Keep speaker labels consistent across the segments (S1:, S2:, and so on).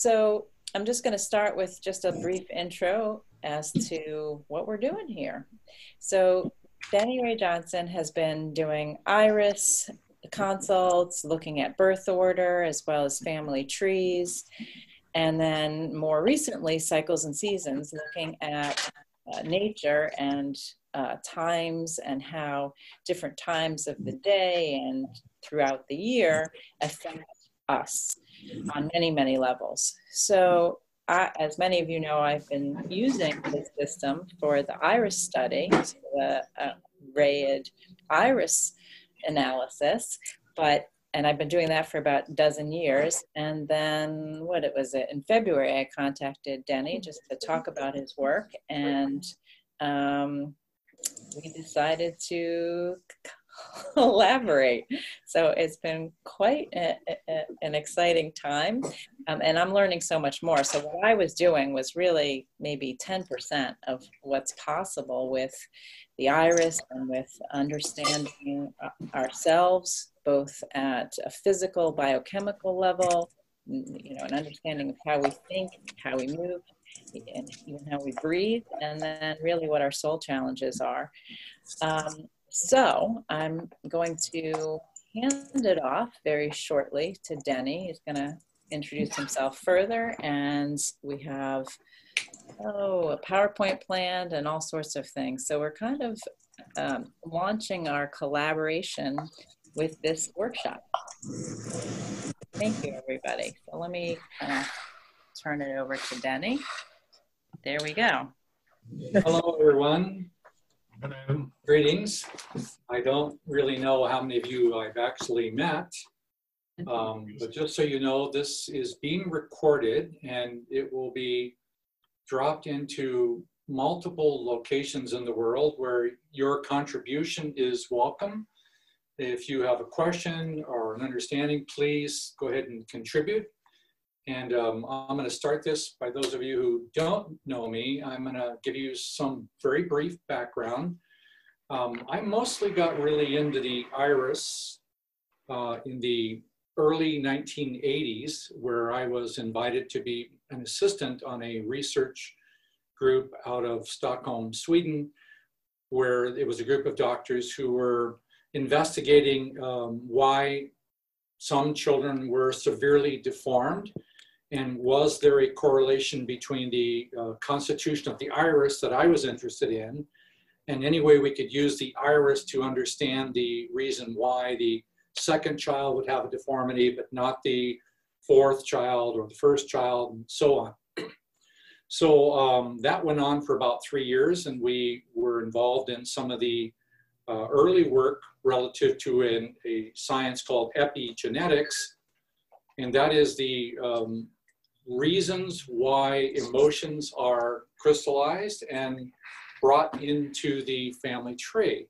S1: So I'm just going to start with just a brief intro as to what we're doing here. So Denny Ray Johnson has been doing IRIS consults, looking at birth order as well as family trees, and then more recently, cycles and seasons, looking at uh, nature and uh, times and how different times of the day and throughout the year affect us on many, many levels. So, I, as many of you know, I've been using this system for the iris study, so the uh, RAYID iris analysis, but and I've been doing that for about a dozen years. And then what it was in February, I contacted Denny just to talk about his work, and um, we decided to collaborate. So it's been quite a, a, an exciting time, um, and I'm learning so much more. So what I was doing was really maybe 10% of what's possible with the iris and with understanding uh, ourselves, both at a physical, biochemical level, you know, an understanding of how we think, how we move, and even how we breathe, and then really what our soul challenges are. Um, so I'm going to hand it off very shortly to Denny. He's going to introduce himself further, and we have oh a PowerPoint planned and all sorts of things. So we're kind of um, launching our collaboration with this workshop. Thank you, everybody. So let me uh, turn it over to Denny. There we go.
S2: Hello, everyone. Greetings. I don't really know how many of you I've actually met, um, but just so you know, this is being recorded and it will be dropped into multiple locations in the world where your contribution is welcome. If you have a question or an understanding, please go ahead and contribute. And um, I'm going to start this by those of you who don't know me. I'm going to give you some very brief background. Um, I mostly got really into the iris uh, in the early 1980s, where I was invited to be an assistant on a research group out of Stockholm, Sweden, where it was a group of doctors who were investigating um, why some children were severely deformed and was there a correlation between the uh, constitution of the iris that I was interested in and any way we could use the iris to understand the reason why the second child would have a deformity but not the fourth child or the first child and so on. So um, that went on for about three years and we were involved in some of the uh, early work relative to a science called epigenetics and that is the um, reasons why emotions are crystallized and brought into the family tree.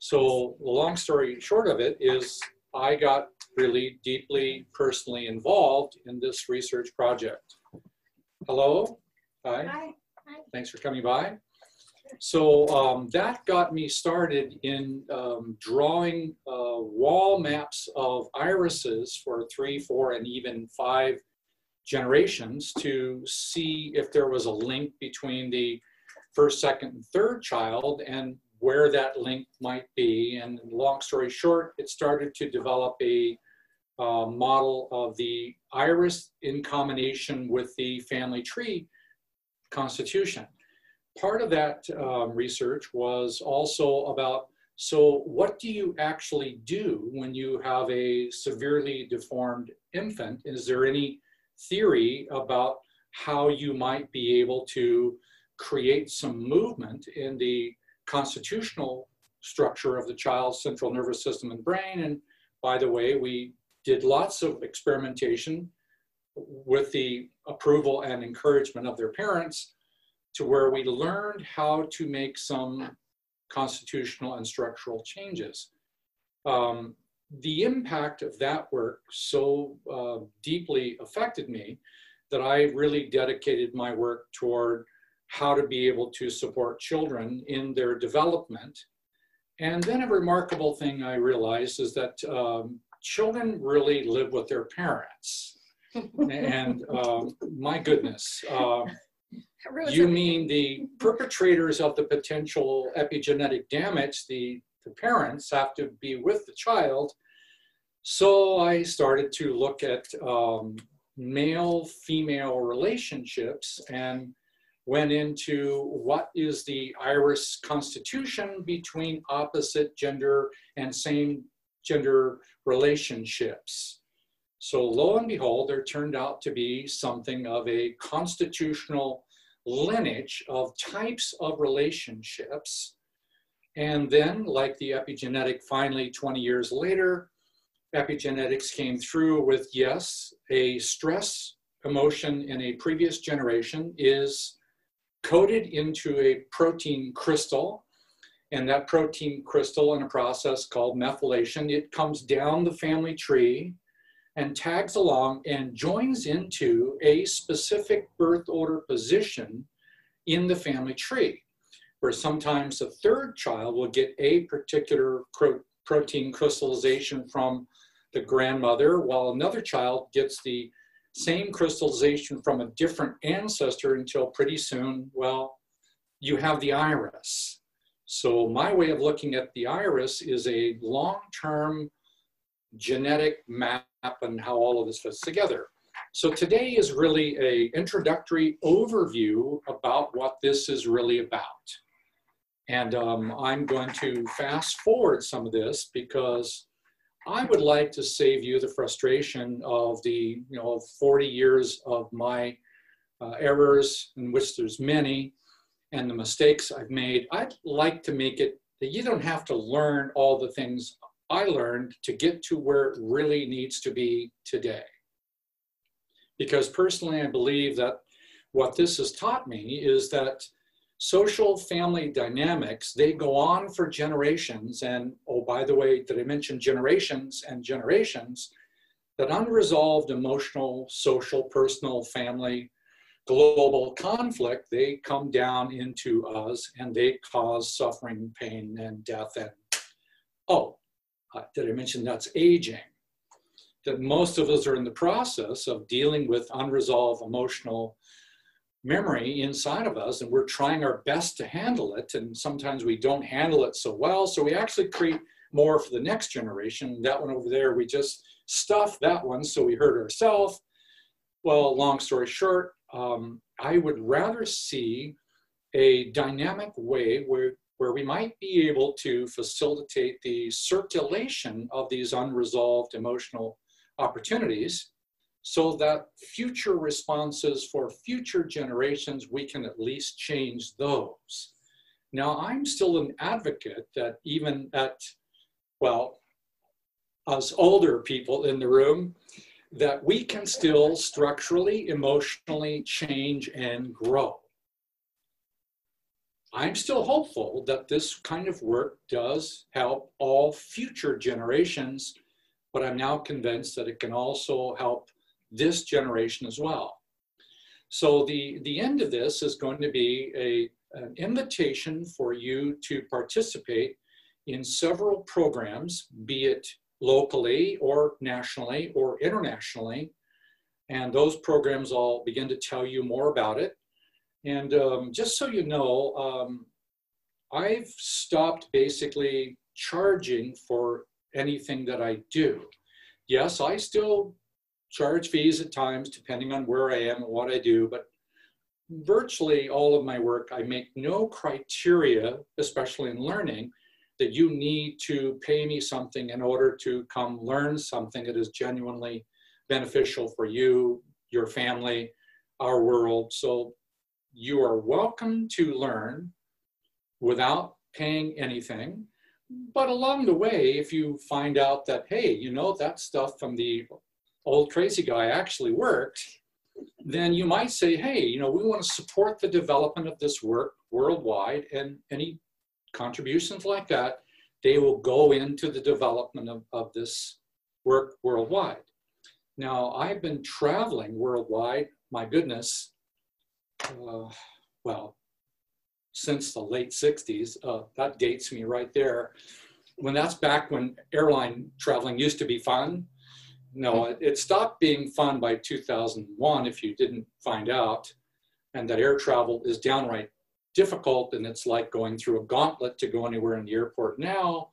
S2: So the long story short of it is I got really deeply personally involved in this research project. Hello? Hi. Hi. Thanks for coming by. So um, that got me started in um, drawing uh, wall maps of irises for three, four, and even five generations to see if there was a link between the first, second, and third child and where that link might be. And long story short, it started to develop a uh, model of the iris in combination with the family tree constitution. Part of that um, research was also about so, what do you actually do when you have a severely deformed infant? Is there any theory about how you might be able to create some movement in the constitutional structure of the child's central nervous system and brain. And by the way, we did lots of experimentation with the approval and encouragement of their parents to where we learned how to make some constitutional and structural changes. Um, the impact of that work so uh, deeply affected me that I really dedicated my work toward how to be able to support children in their development. And then a remarkable thing I realized is that um, children really live with their parents. and um, my goodness, uh, you mean the perpetrators of the potential epigenetic damage, the, the parents have to be with the child. So I started to look at um, male female relationships and went into what is the iris constitution between opposite gender and same gender relationships. So lo and behold, there turned out to be something of a constitutional lineage of types of relationships. And then, like the epigenetic, finally 20 years later, epigenetics came through with yes, a stress emotion in a previous generation is coded into a protein crystal. And that protein crystal, in a process called methylation, it comes down the family tree and tags along and joins into a specific birth order position in the family tree, where sometimes a third child will get a particular protein crystallization from the grandmother, while another child gets the same crystallization from a different ancestor until pretty soon, well, you have the iris. So my way of looking at the iris is a long-term genetic map and how all of this fits together. So today is really a introductory overview about what this is really about. And um, I'm going to fast forward some of this because I would like to save you the frustration of the, you know, 40 years of my uh, errors, in which there's many, and the mistakes I've made. I'd like to make it that you don't have to learn all the things I learned to get to where it really needs to be today. Because personally, I believe that what this has taught me is that social family dynamics, they go on for generations. And oh, by the way, did I mention generations and generations? That unresolved emotional, social, personal, family, global conflict, they come down into us and they cause suffering, pain, and death. And oh, uh, did I mention that's aging? That most of us are in the process of dealing with unresolved emotional memory inside of us and we're trying our best to handle it and sometimes we don't handle it so well so we actually create more for the next generation. That one over there we just stuff that one so we hurt ourselves. Well long story short um, i would rather see a dynamic way where where we might be able to facilitate the circulation of these unresolved emotional opportunities so that future responses for future generations, we can at least change those. Now, I'm still an advocate that even at, well, us older people in the room, that we can still structurally, emotionally change and grow. I'm still hopeful that this kind of work does help all future generations, but I'm now convinced that it can also help this generation as well. So the, the end of this is going to be a, an invitation for you to participate in several programs, be it locally or nationally or internationally. And those programs I'll begin to tell you more about it. And um, just so you know, um, I've stopped basically charging for anything that I do. Yes, I still charge fees at times depending on where I am and what I do, but virtually all of my work, I make no criteria, especially in learning, that you need to pay me something in order to come learn something that is genuinely beneficial for you, your family, our world. So you are welcome to learn without paying anything. But along the way, if you find out that, hey, you know, that stuff from the old crazy guy actually worked, then you might say, hey, you know, we want to support the development of this work worldwide and any contributions like that, they will go into the development of, of this work worldwide. Now, I've been traveling worldwide, my goodness, uh, well, since the late 60s. Uh, that dates me right there. When that's back when airline traveling used to be fun no, it, it stopped being fun by 2001 if you didn't find out, and that air travel is downright difficult and it's like going through a gauntlet to go anywhere in the airport now.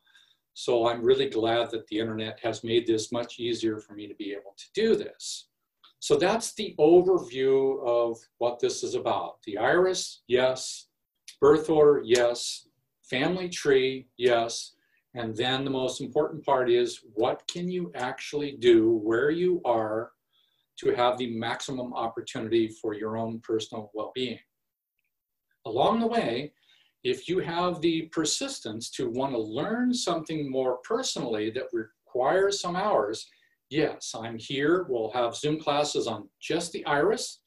S2: So I'm really glad that the internet has made this much easier for me to be able to do this. So that's the overview of what this is about. The iris, yes. Birth order, yes. Family tree, yes. And then the most important part is what can you actually do where you are to have the maximum opportunity for your own personal well-being. Along the way, if you have the persistence to want to learn something more personally that requires some hours, yes, I'm here. We'll have Zoom classes on just the iris.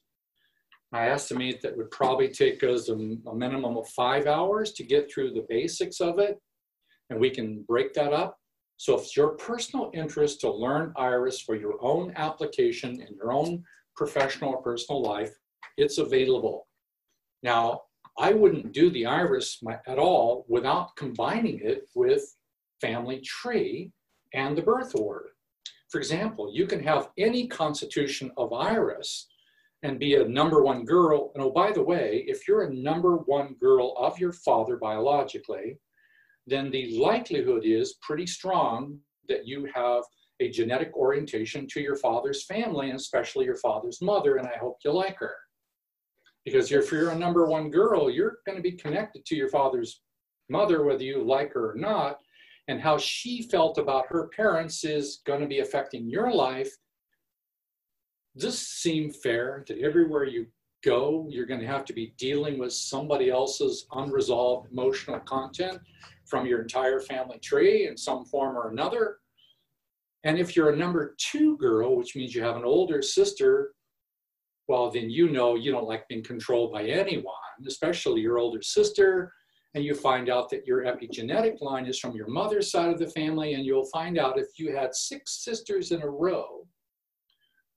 S2: I estimate that would probably take us a, a minimum of five hours to get through the basics of it and we can break that up. So if it's your personal interest to learn IRIS for your own application in your own professional or personal life, it's available. Now, I wouldn't do the IRIS at all without combining it with family tree and the birth order. For example, you can have any constitution of IRIS and be a number one girl. And oh, by the way, if you're a number one girl of your father biologically, then the likelihood is pretty strong that you have a genetic orientation to your father's family, and especially your father's mother, and I hope you like her. Because if you're a number one girl, you're going to be connected to your father's mother, whether you like her or not, and how she felt about her parents is going to be affecting your life. Does seem fair that everywhere you go, you're going to have to be dealing with somebody else's unresolved emotional content from your entire family tree in some form or another. And if you're a number two girl, which means you have an older sister, well, then you know you don't like being controlled by anyone, especially your older sister. And you find out that your epigenetic line is from your mother's side of the family. And you'll find out if you had six sisters in a row,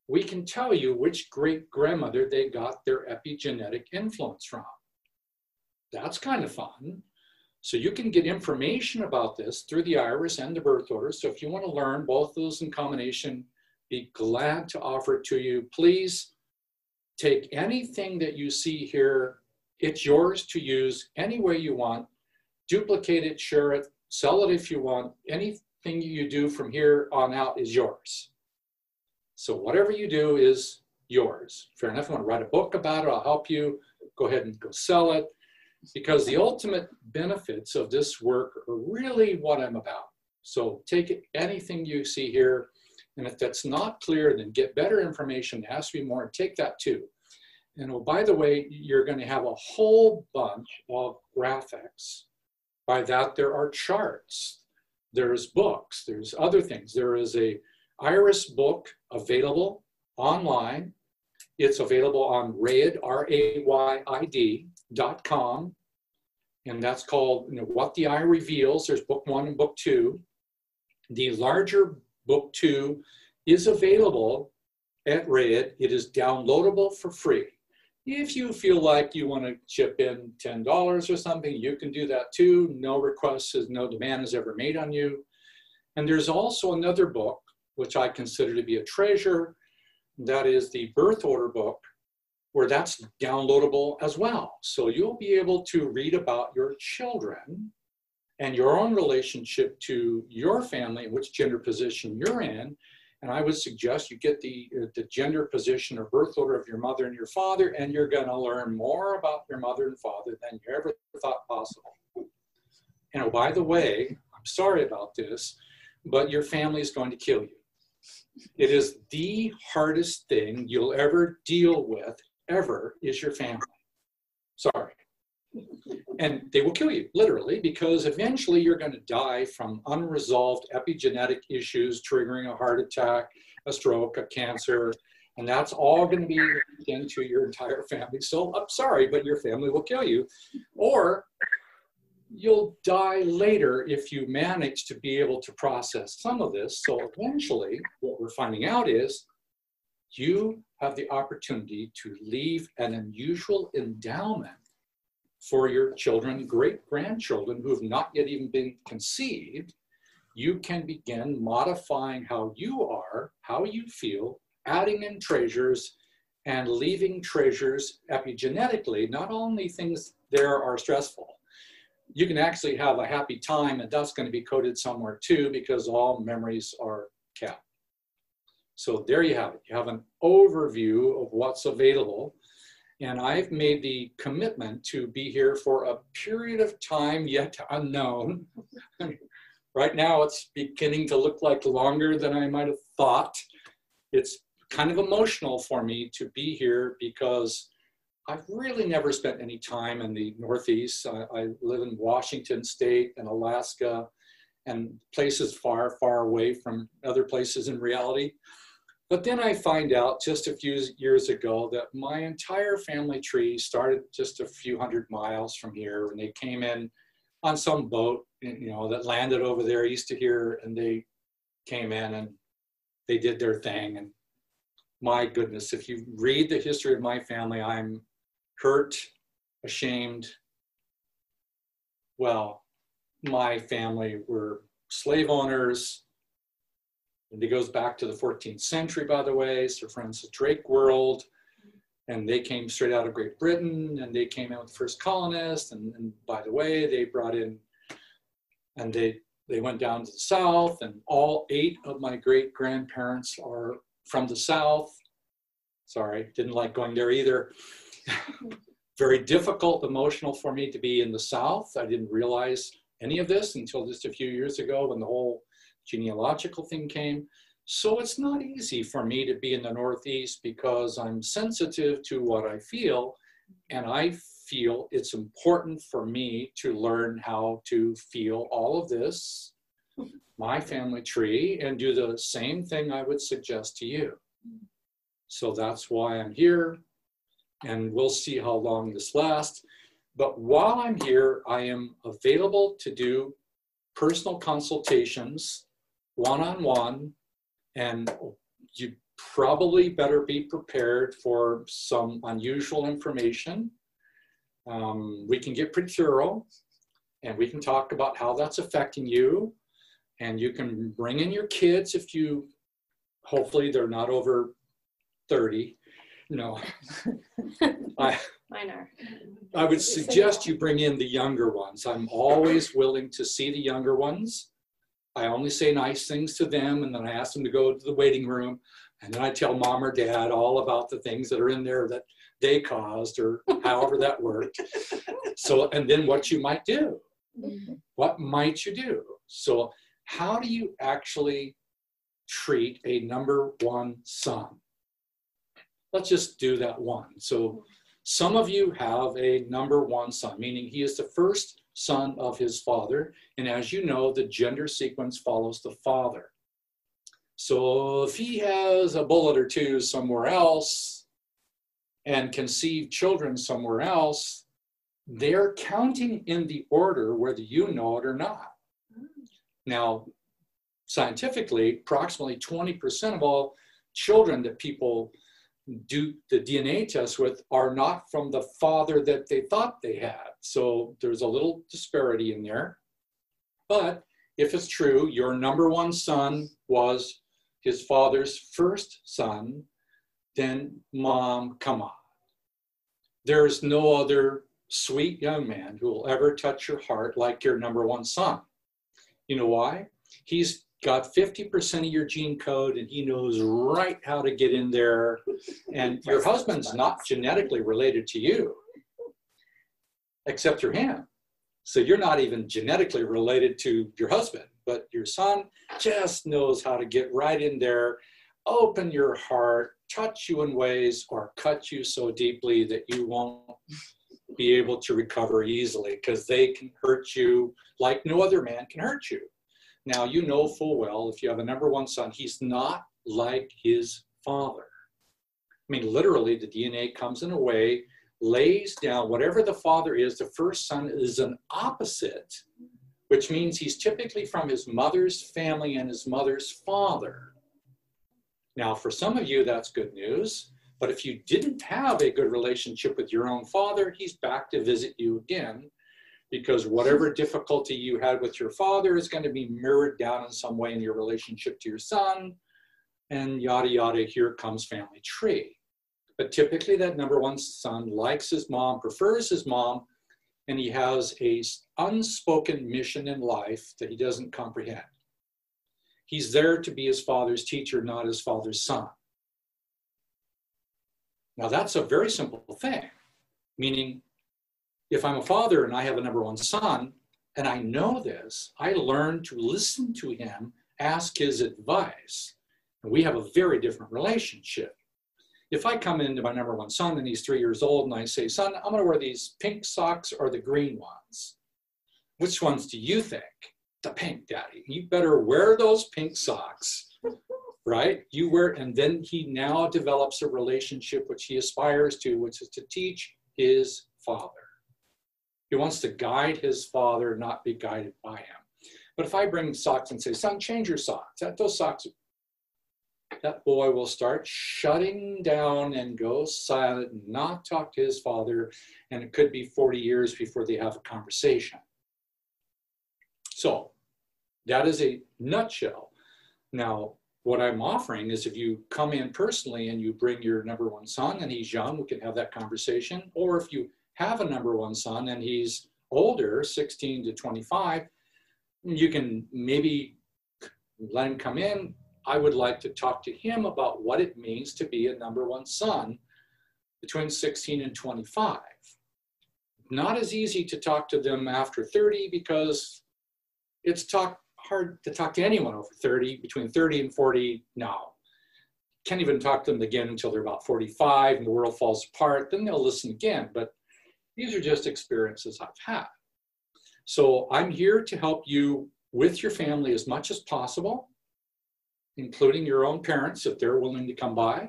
S2: we can tell you which great grandmother they got their epigenetic influence from. That's kind of fun. So you can get information about this through the iris and the birth order. So if you want to learn both of those in combination, be glad to offer it to you. Please take anything that you see here. It's yours to use any way you want. Duplicate it, share it, sell it if you want. Anything you do from here on out is yours. So whatever you do is yours. Fair enough. You want to write a book about it, I'll help you. Go ahead and go sell it because the ultimate benefits of this work are really what I'm about. So take anything you see here, and if that's not clear, then get better information. To be more, take that too. And oh, by the way, you're going to have a whole bunch of graphics. By that, there are charts, there's books, there's other things. There is a iris book available online. It's available on RAYID, R-A-Y-I-D, com, and that's called you know, What the Eye Reveals. There's book one and book two. The larger book two is available at RAYID. It is downloadable for free. If you feel like you want to chip in $10 or something, you can do that too. No request is, no demand is ever made on you. And there's also another book, which I consider to be a treasure. That is the birth order book where that's downloadable as well. So you'll be able to read about your children and your own relationship to your family, which gender position you're in. And I would suggest you get the, uh, the gender position or birth order of your mother and your father, and you're going to learn more about your mother and father than you ever thought possible. And oh, by the way, I'm sorry about this, but your family is going to kill you. It is the hardest thing you'll ever deal with ever is your family. Sorry. And they will kill you, literally, because eventually you're going to die from unresolved epigenetic issues triggering a heart attack, a stroke, a cancer, and that's all going to be into your entire family. So I'm sorry, but your family will kill you. Or you'll die later if you manage to be able to process some of this. So eventually, what we're finding out is you have the opportunity to leave an unusual endowment for your children, great grandchildren who have not yet even been conceived. you can begin modifying how you are, how you feel, adding in treasures and leaving treasures epigenetically. Not only things there are stressful, you can actually have a happy time and that's going to be coded somewhere too because all memories are kept. So there you have it. You have an overview of what's available. And I've made the commitment to be here for a period of time yet unknown. right now, it's beginning to look like longer than I might have thought. It's kind of emotional for me to be here because I've really never spent any time in the Northeast. I, I, live in Washington State and Alaska and places far, far away from other places in reality. But then I find out just a few years ago that my entire family tree started just a few hundred miles from here and they came in on some boat, you know, that landed over there east of here and they came in and they did their thing. And my goodness, if you read the history of my family, I'm hurt, ashamed. Well, my family were slave owners. And it goes back to the 14th century, by the way, Sir Francis Drake world. And they came straight out of Great Britain and they came out with the first colonists. And, and by the way, they brought in, and they, they went down to the South and all eight of my great grandparents are from the South. Sorry, didn't like going there either. Very difficult, emotional for me to be in the South. I didn't realize any of this until just a few years ago when the whole genealogical thing came. So it's not easy for me to be in the Northeast because I'm sensitive to what I feel. And I feel it's important for me to learn how to feel all of this, my family tree, and do the same thing I would suggest to you. So that's why I'm here and we'll see how long this lasts. But while I'm here, I am available to do personal consultations one-on-one, and you probably better be prepared for some unusual information. Um, we can get pretty thorough, and we can talk about how that's affecting you, and you can bring in your kids if you, hopefully they're not over 30, no. I,
S3: Mine are.
S2: I would suggest you bring in the younger ones. I'm always willing to see the younger ones. I only say nice things to them, and then I ask them to go to the waiting room, and then I tell mom or dad all about the things that are in there that they caused, or however that worked. So, and then what you might do. Mm-hmm. What might you do? So, how do you actually treat a number one son? let's just do that one. So mm-hmm. some of you have a number one son, meaning he is the first son of his father. And as you know, the gender sequence follows the father. So if he has a bullet or two somewhere else and conceived children somewhere else, they're counting in the order whether you know it or not. Now, scientifically, approximately 20% of all children that people do the DNA test with are not from the father that they thought they had. So there's a little disparity in there. But if it's true, your number one son was his father's first son, then mom, come on. There's no other sweet young man who will ever touch your heart like your number one son. You know why? He's got 50% of your gene code and he knows right how to get in there. And your husband's not genetically related to you, except through him. So you're not even genetically related to your husband, but your son just knows how to get right in there, open your heart, touch you in ways, or cut you so deeply that you won't be able to recover easily because they can hurt you like no other man can hurt you. Now, you know full well if you have a number one son, he's not like his father. I mean, literally, the DNA comes in a way, lays down whatever the father is, the first son is an opposite, which means he's typically from his mother's family and his mother's father. Now, for some of you, that's good news. But if you didn't have a good relationship with your own father, he's back to visit you again because whatever difficulty you had with your father is going to be mirrored down in some way in your relationship to your son, and yada yada. Here comes family tree. But typically, that number one son likes his mom, prefers his mom, and he has a unspoken mission in life that he doesn't comprehend. He's there to be his father's teacher, not his father's son. Now, that's a very simple thing, meaning if I'm a father and I have a number one son, and I know this, I learn to listen to him, ask his advice, and we have a very different relationship. If I come into my number one son and he's three years old and I say, son, I'm gonna wear these pink socks or the green ones. Which ones do you think? The pink, daddy. You better wear those pink socks, right? You wear, and then he now develops a relationship which he aspires to, which is to teach his father. He wants to guide his father, not be guided by him. But if I bring socks and say, son, change your socks, that, those socks that boy will start shutting down and go silent not talk to his father. And it could be 40 years before they have a conversation. So that is a nutshell. Now, what I'm offering is if you come in personally and you bring your number one son and he's young, we can have that conversation. Or if you have a number one son and he's older, 16 to 25, you can maybe let him come in, I would like to talk to him about what it means to be a number one son between 16 and 25. Not as easy to talk to them after 30 because it's talk, hard to talk to anyone over 30, between 30 and 40 now. Can't even talk to them again until they're about 45 and the world falls apart. Then they'll listen again. But these are just experiences I've had. So I'm here to help you with your family as much as possible including your own parents if they're willing to come by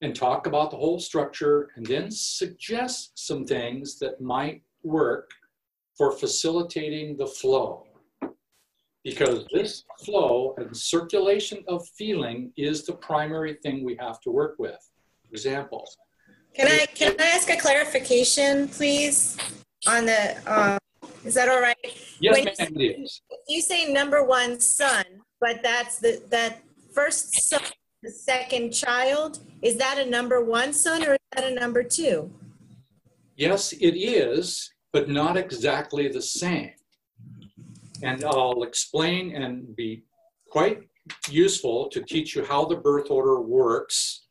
S2: and talk about the whole structure and then suggest some things that might work for facilitating the flow. Because this flow and circulation of feeling is the primary thing we have to work with. For example.
S3: Can I can I ask a clarification, please, on the? Uh, is that all right?
S2: Yes, ma'am. Is.
S3: You say number one son, but that's the that first son, the second child. Is that a number one son or is that a number two?
S2: Yes, it is, but not exactly the same. And I'll explain and be quite useful to teach you how the birth order works.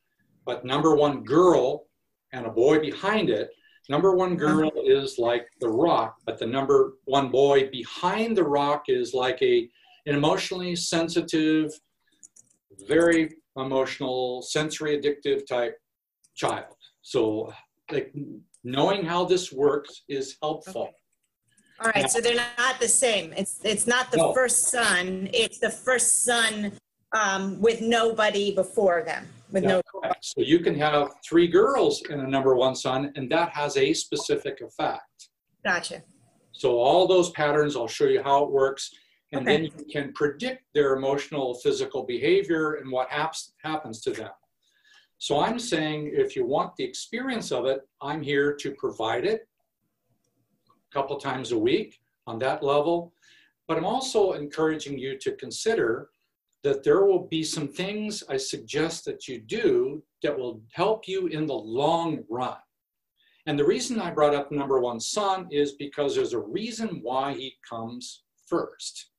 S2: But number one girl and a boy behind it, number one girl is like the rock, but the number one boy behind the rock is like a an emotionally sensitive, very emotional, sensory addictive type child. So like knowing how this works is helpful.
S3: Okay. All right, so they're not the same. It's it's not the no. first son. It's the first son um, with nobody before them. With no.
S2: So you can have three girls in a number one son, and that has a specific effect.
S3: Gotcha.
S2: So all those patterns, I'll show you how it works and okay. then you can predict their emotional physical behavior and what haps, happens to them so i'm saying if you want the experience of it i'm here to provide it a couple times a week on that level but i'm also encouraging you to consider that there will be some things i suggest that you do that will help you in the long run and the reason i brought up number one son is because there's a reason why he comes first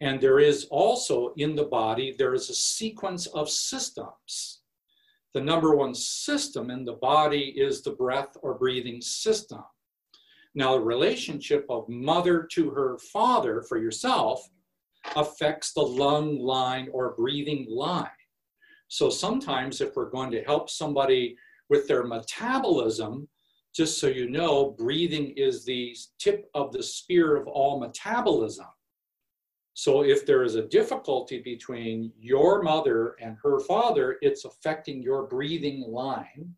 S2: and there is also in the body, there is a sequence of systems. The number one system in the body is the breath or breathing system. Now, the relationship of mother to her father for yourself affects the lung line or breathing line. So sometimes, if we're going to help somebody with their metabolism, just so you know, breathing is the tip of the spear of all metabolism. So if there is a difficulty between your mother and her father, it's affecting your breathing line.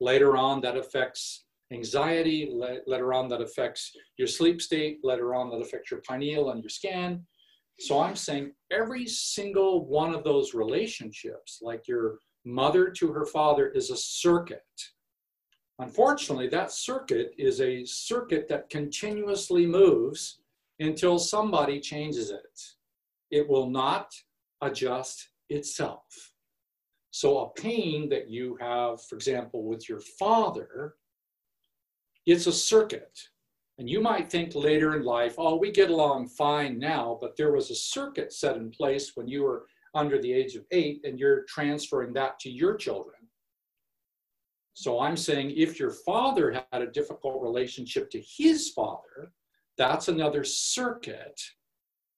S2: Later on, that affects anxiety. Later on, that affects your sleep state. Later on, that affects your pineal and your scan. So I'm saying every single one of those relationships, like your mother to her father, is a circuit. Unfortunately, that circuit is a circuit that continuously moves until somebody changes it. It will not adjust itself. So a pain that you have, for example, with your father, it's a circuit. And you might think later in life, oh, we get along fine now, but there was a circuit set in place when you were under the age of eight and you're transferring that to your children. So I'm saying if your father had a difficult relationship to his father, that's another circuit.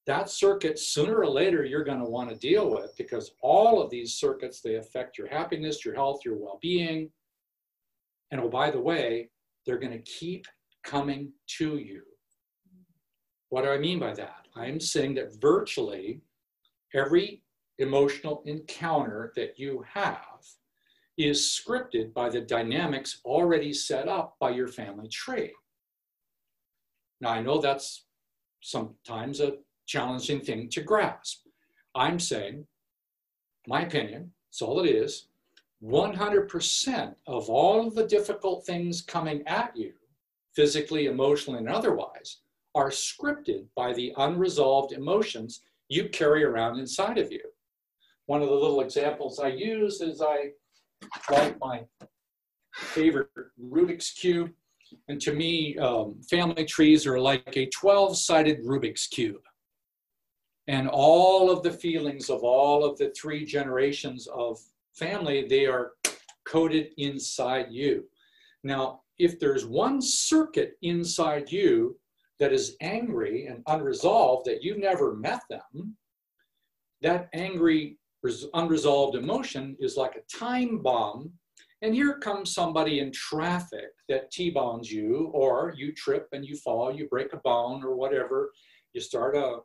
S2: That circuit, sooner or later, you're going to want to deal with because all of these circuits, they affect your happiness, your health, your well being. And oh, by the way, they're going to keep coming to you. What do I mean by that? I'm saying that virtually every emotional encounter that you have is scripted by the dynamics already set up by your family tree. Now, I know that's sometimes a challenging thing to grasp. I'm saying, my opinion, that's all it is, 100% of all of the difficult things coming at you, physically, emotionally, and otherwise, are scripted by the unresolved emotions you carry around inside of you. One of the little examples I use is I like my favorite Rubik's Cube. And to me, um, family trees are like a 12 sided Rubik's Cube. And all of the feelings of all of the three generations of family, they are coded inside you. Now, if there's one circuit inside you that is angry and unresolved that you've never met them, that angry, unresolved emotion is like a time bomb. And here comes somebody in traffic that T-bones you, or you trip and you fall, you break a bone or whatever, you start a,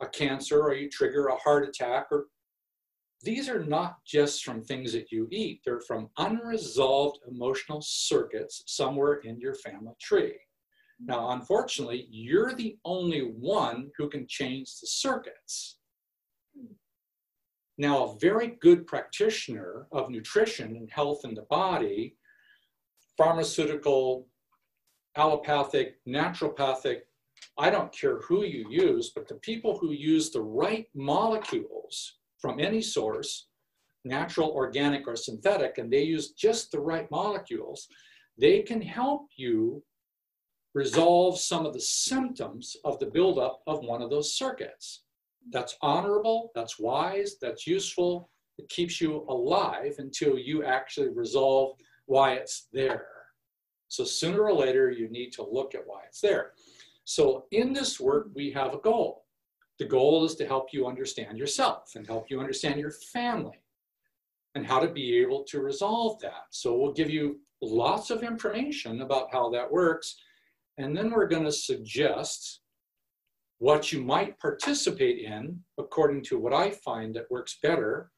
S2: a cancer or you trigger a heart attack or these are not just from things that you eat, they're from unresolved emotional circuits somewhere in your family tree. Now, unfortunately, you're the only one who can change the circuits. Now, a very good practitioner of nutrition and health in the body, pharmaceutical, allopathic, naturopathic, I don't care who you use, but the people who use the right molecules from any source, natural, organic, or synthetic, and they use just the right molecules, they can help you resolve some of the symptoms of the buildup of one of those circuits. That's honorable, that's wise, that's useful. It keeps you alive until you actually resolve why it's there. So sooner or later, you need to look at why it's there. So in this work, we have a goal. The goal is to help you understand yourself and help you understand your family and how to be able to resolve that. So we'll give you lots of information about how that works. And then we're going to suggest what you might participate in, according to what I find that works better,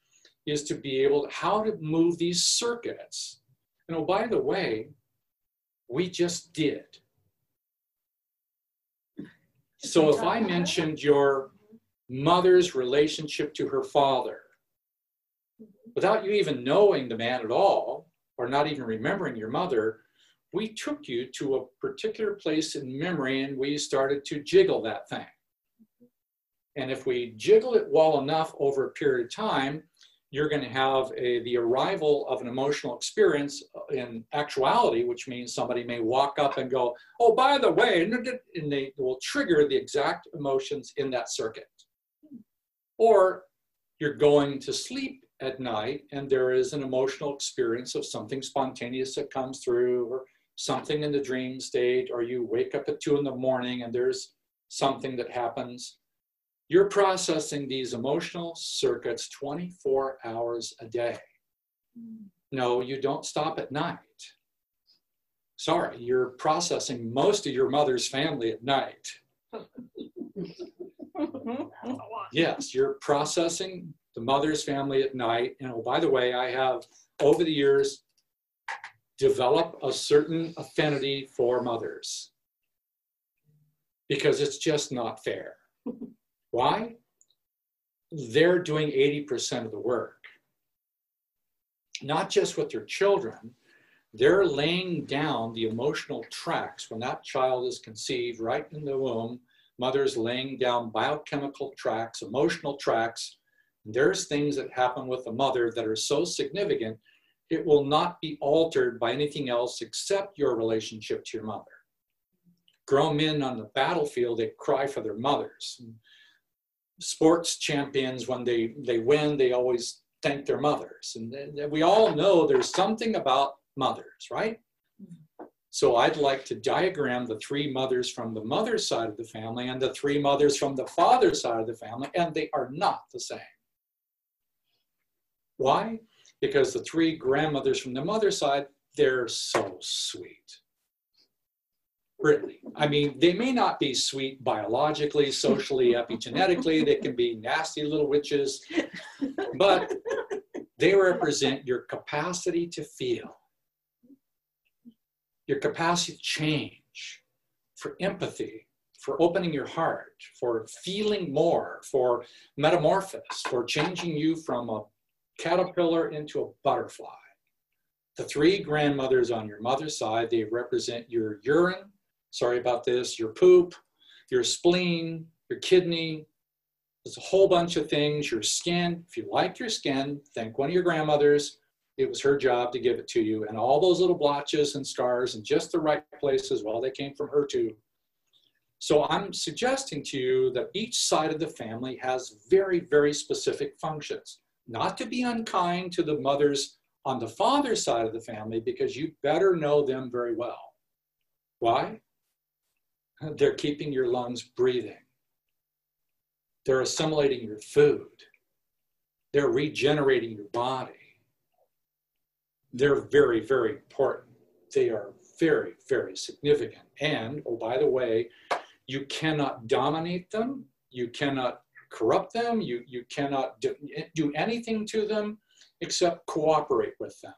S2: is to be able to, how to move these circuits. And oh, by the way, we just did. So if I mentioned your mother's relationship to her father without you even knowing the man at all or not even remembering your mother we took you to a particular place in memory and we started to jiggle that thing and if we jiggle it well enough over a period of time you're going to have a, the arrival of an emotional experience in actuality, which means somebody may walk up and go, oh, by the way, and they will trigger the exact emotions in that circuit. Or you're going to sleep at night and there is an emotional experience of something spontaneous that comes through or something in the dream state, or you wake up at two in the morning and there's something that happens. You're processing these emotional circuits 24 hours a day. Hmm. No, you don't stop at night. Sorry, you're processing most of your mother's family at night. yes, you're processing the mother's family at night. And oh, by the way, I have over the years developed a certain affinity for mothers because it's just not fair. Why? They're doing 80% of the work, not just with their children, they're laying down the emotional tracks when that child is conceived right in the womb. Mother's laying down biochemical tracks, emotional tracks. There's things that happen with the mother that are so significant, it will not be altered by anything else except your relationship to your mother. Grown men on the battlefield, they cry for their mothers. Sports champions, when they, they win, they always thank their mothers. And we all know there's something about mothers, right? So I'd like to diagram the three mothers from the mother's side of the family and the three mothers from the father's side of the family, and they are not the same. Why? Because the three grandmothers from the mother's side, they're so sweet. Really. I mean, they may not be sweet biologically, socially, epigenetically. They can be nasty little witches, but they represent your capacity to feel your capacity to change, for empathy, for opening your heart, for feeling more, for metamorphosis, for changing you from a caterpillar into a butterfly. The three grandmothers on your mother's side, they represent your urine, sorry about this, your poop, your spleen, your kidney. There's a whole bunch of things, your skin. If you like your skin, thank one of your grandmothers. It was her job to give it to you. And all those little blotches and scars in just the right places, well, they came from her too. So I'm suggesting to you that each side of the family has very, very specific functions. Not to be unkind to the mothers on the father's side of the family, because you better know them very well. Why? They're keeping your lungs breathing. They're assimilating your food. They're regenerating your body they're very, very important. They are very, very significant. And, oh, by the way, you cannot dominate them. You cannot corrupt them. You, you cannot do, do anything to them except cooperate with them.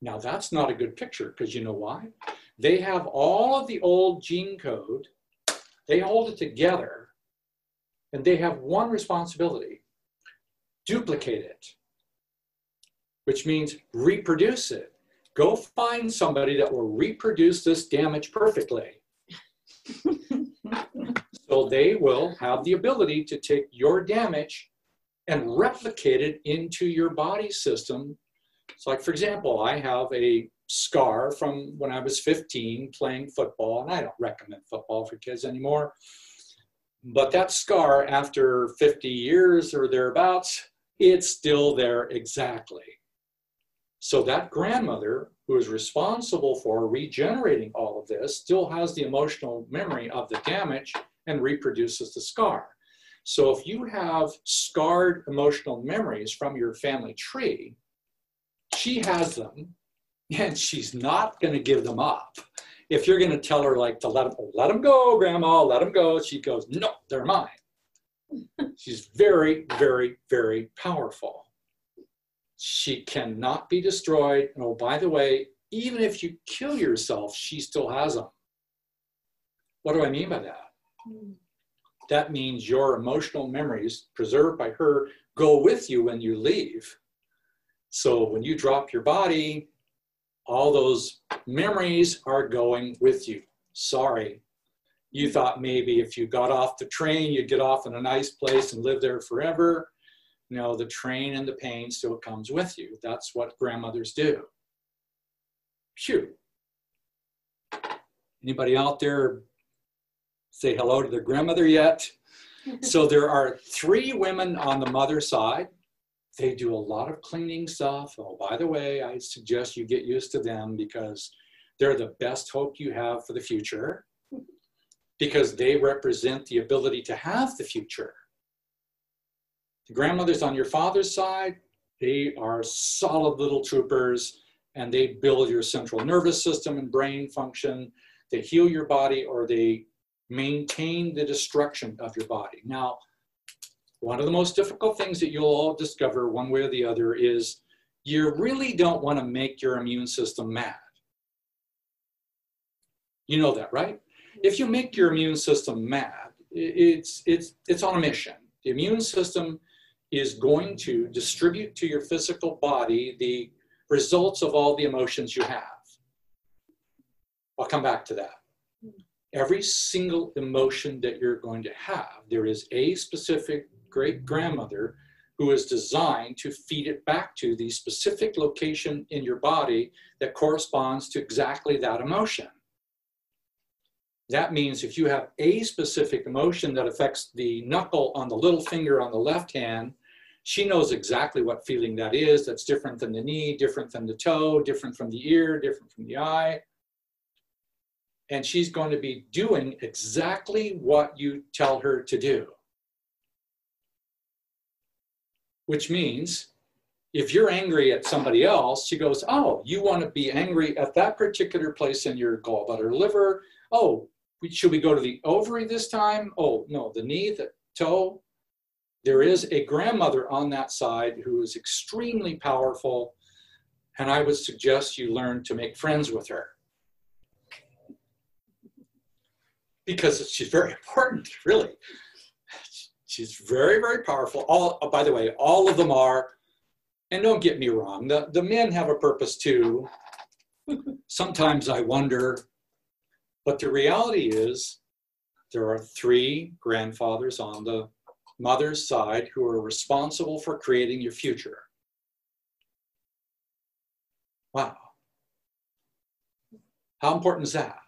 S2: Now, that's not a good picture because you know why? They have all of the old gene code, they hold it together, and they have one responsibility duplicate it which means reproduce it. Go find somebody that will reproduce this damage perfectly. so they will have the ability to take your damage and replicate it into your body system. So like, for example, I have a scar from when I was 15 playing football, and I don't recommend football for kids anymore. But that scar, after 50 years or thereabouts, it's still there exactly. So that grandmother who is responsible for regenerating all of this still has the emotional memory of the damage and reproduces the scar. So if you have scarred emotional memories from your family tree, she has them and she's not going to give them up. If you're going to tell her like to let them, let them go, grandma, let them go, she goes, no, they're mine. she's very, very, very powerful. She cannot be destroyed. And oh, by the way, even if you kill yourself, she still has them. What do I mean by that? Hmm. That means your emotional memories preserved by her go with you when you leave. So when you drop your body, all those memories are going with you. Sorry. You hmm. thought maybe if you got off the train, you'd get off in a nice place and live there forever you know, the train and the pain still comes with you. That's what grandmothers do. Phew. Anybody out there say hello to their grandmother yet? so there are three women on the mother side. They do a lot of cleaning stuff. Oh, by the way, I suggest you get used to them because they're the best hope you have for the future because they represent the ability to have the future. The grandmothers on your father's side, they are solid little troopers and they build your central nervous system and brain function. They heal your body or they maintain the destruction of your body. Now, one of the most difficult things that you'll all discover one way or the other is you really don't want to make your immune system mad. You know that, right? If you make your immune system mad, it's, it's, it's on a mission. The immune system is going to distribute to your physical body the results of all the emotions you have. I'll come back to that. Every single emotion that you're going to have, there is a specific great grandmother who is designed to feed it back to the specific location in your body that corresponds to exactly that emotion. That means if you have a specific emotion that affects the knuckle on the little finger on the left hand, she knows exactly what feeling that is. That's different than the knee, different than the toe, different from the ear, different from the eye. And she's going to be doing exactly what you tell her to do. Which means if you're angry at somebody else, she goes, Oh, you want to be angry at that particular place in your gallbladder liver? Oh, should we go to the ovary this time? Oh, no, the knee, the toe. There is a grandmother on that side who is extremely powerful, and I would suggest you learn to make friends with her. Because she's very important, really. She's very, very powerful. All, oh, by the way, all of them are, and don't get me wrong, the, the men have a purpose too. Sometimes I wonder but the reality is, there are three grandfathers on the mother's side who are responsible for creating your future. Wow. How important is that?